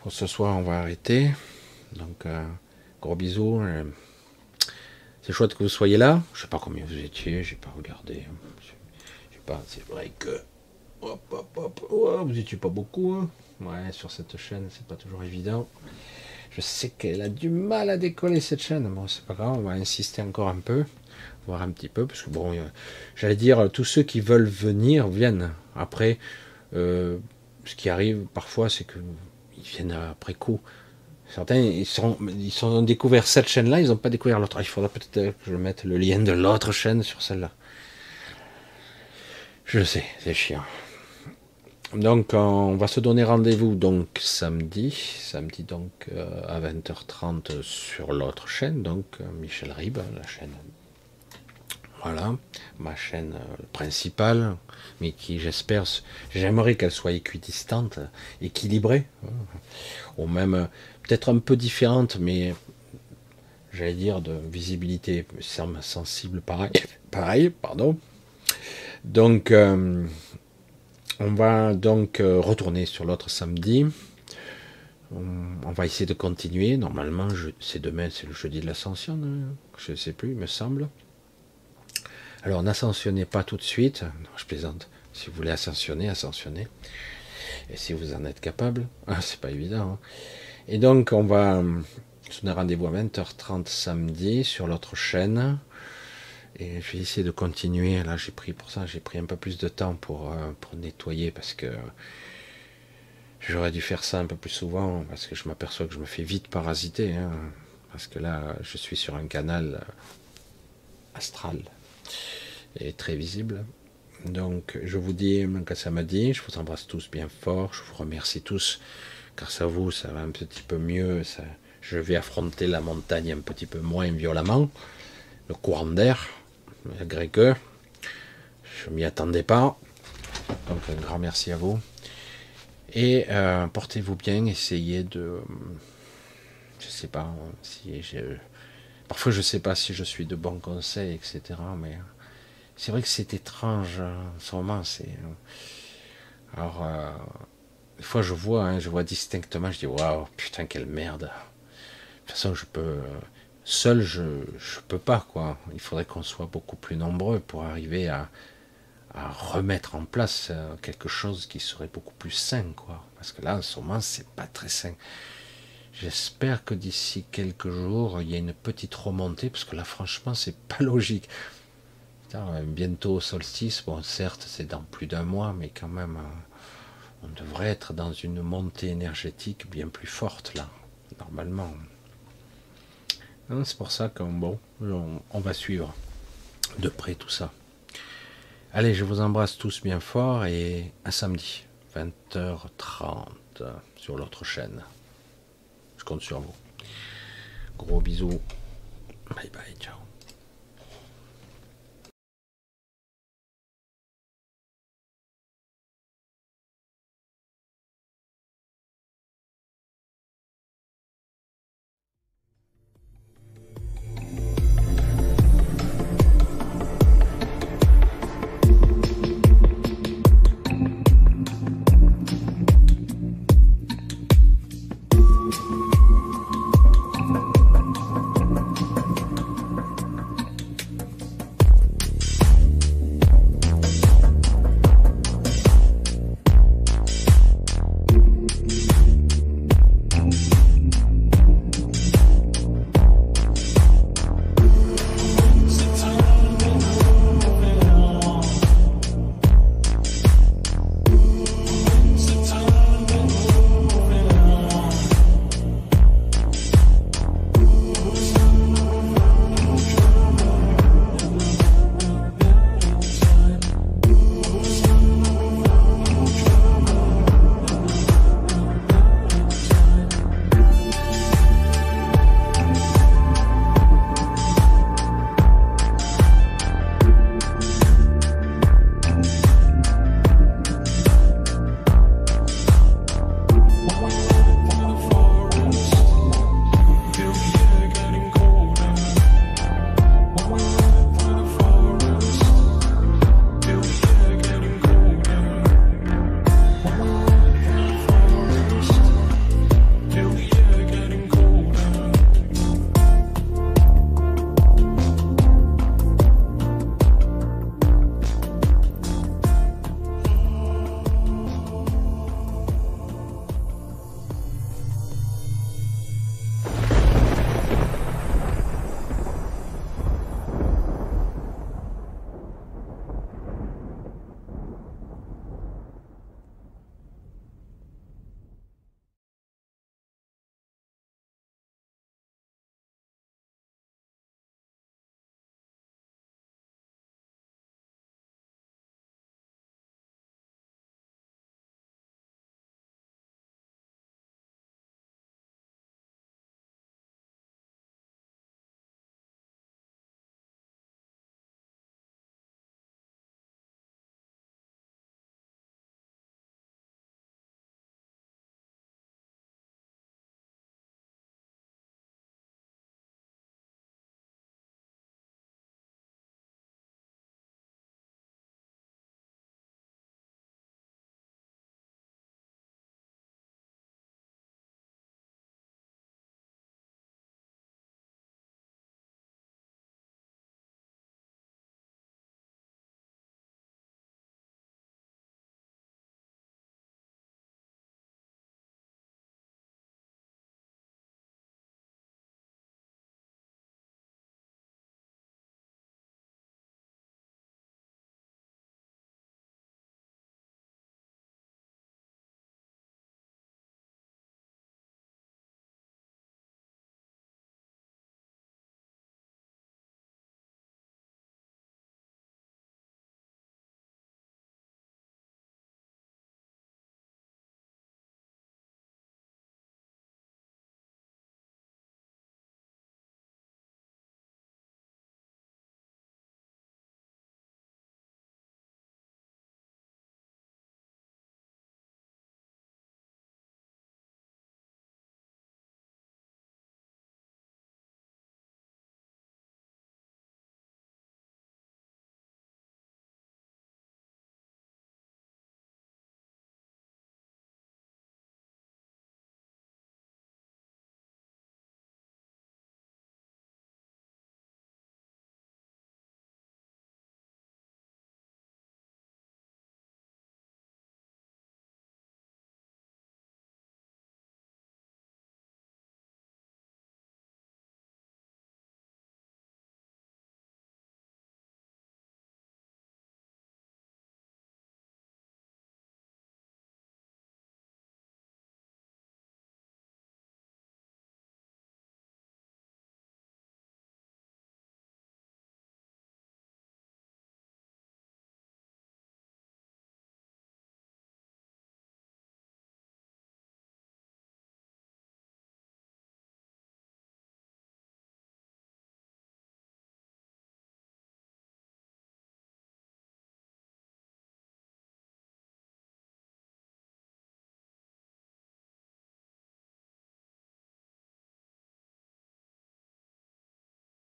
pour ce soir, on va arrêter. Donc, euh, gros bisous. c'est chouette que vous soyez là. Je sais pas combien vous étiez, j'ai pas regardé. Je pas, c'est vrai que. Hop, hop, hop. vous étiez pas beaucoup. Hein. Ouais, sur cette chaîne, c'est pas toujours évident. Je sais qu'elle a du mal à décoller cette chaîne. Bon, c'est pas grave, on va insister encore un peu, voir un petit peu, parce que bon, j'allais dire, tous ceux qui veulent venir viennent. Après, euh, ce qui arrive parfois, c'est qu'ils viennent après coup. Certains, ils, sont, ils ont découvert cette chaîne-là, ils n'ont pas découvert l'autre. Il faudra peut-être que je mette le lien de l'autre chaîne sur celle-là. Je sais, c'est chiant. Donc on va se donner rendez-vous donc samedi, samedi donc euh, à 20h30 sur l'autre chaîne, donc euh, Michel Rib, la chaîne. Voilà, ma chaîne euh, principale, mais qui j'espère, j'aimerais qu'elle soit équidistante, équilibrée, hein, ou même peut-être un peu différente, mais j'allais dire de visibilité sensible pareil, pareil, pardon. Donc on va donc euh, retourner sur l'autre samedi. On, va essayer de continuer. Normalement, c'est demain, c'est le jeudi de l'ascension. Hein. Je ne sais plus, il me semble. Alors, n'ascensionnez pas tout de suite. je plaisante. Si vous voulez ascensionner, ascensionnez. Et si vous en êtes capable, ah, <laughs> c'est pas évident. Hein. Et donc, on va se donner rendez-vous à 20h30 samedi sur l'autre chaîne. Et je vais essayer de continuer. Là, j'ai pris pour ça, j'ai pris un peu plus de temps pour, euh, nettoyer parce que j'aurais dû faire ça un peu plus souvent parce que je m'aperçois que je me fais vite parasiter. Hein. parce que là, je suis sur un canal euh, astral et très visible. Donc, je vous dis que ça m'a dit. Je vous embrasse tous bien fort. Je vous remercie tous. Grâce à vous, ça va un petit peu mieux. Ça, je vais affronter la montagne un petit peu moins violemment. Le courant d'air, malgré que je m'y attendais pas. Donc un grand merci à vous. Et euh, portez-vous bien, essayez de... Je sais pas si j'ai... Parfois je sais pas si je suis de bons conseils, etc. Mais c'est vrai que c'est étrange en ce moment. C'est... Alors, euh, des fois je vois, hein, je vois distinctement, je dis waouh, putain, quelle merde. De toute façon, je peux seul je ne peux pas quoi. Il faudrait qu'on soit beaucoup plus nombreux pour arriver à, remettre en place euh, quelque chose qui serait beaucoup plus sain quoi. Parce que là en ce moment c'est pas très sain. J'espère que d'ici quelques jours il y a une petite remontée parce que là franchement c'est <laughs> pas logique. bientôt solstice, bon certes c'est dans plus d'un mois mais quand même euh, on devrait être dans une montée énergétique bien plus forte là normalement. C'est pour ça qu'on bon, on, va suivre de près tout ça. Allez, je vous embrasse tous bien fort et à samedi, 20h30 sur l'autre chaîne. Sur vous. Gros bisous. Bye bye, ciao.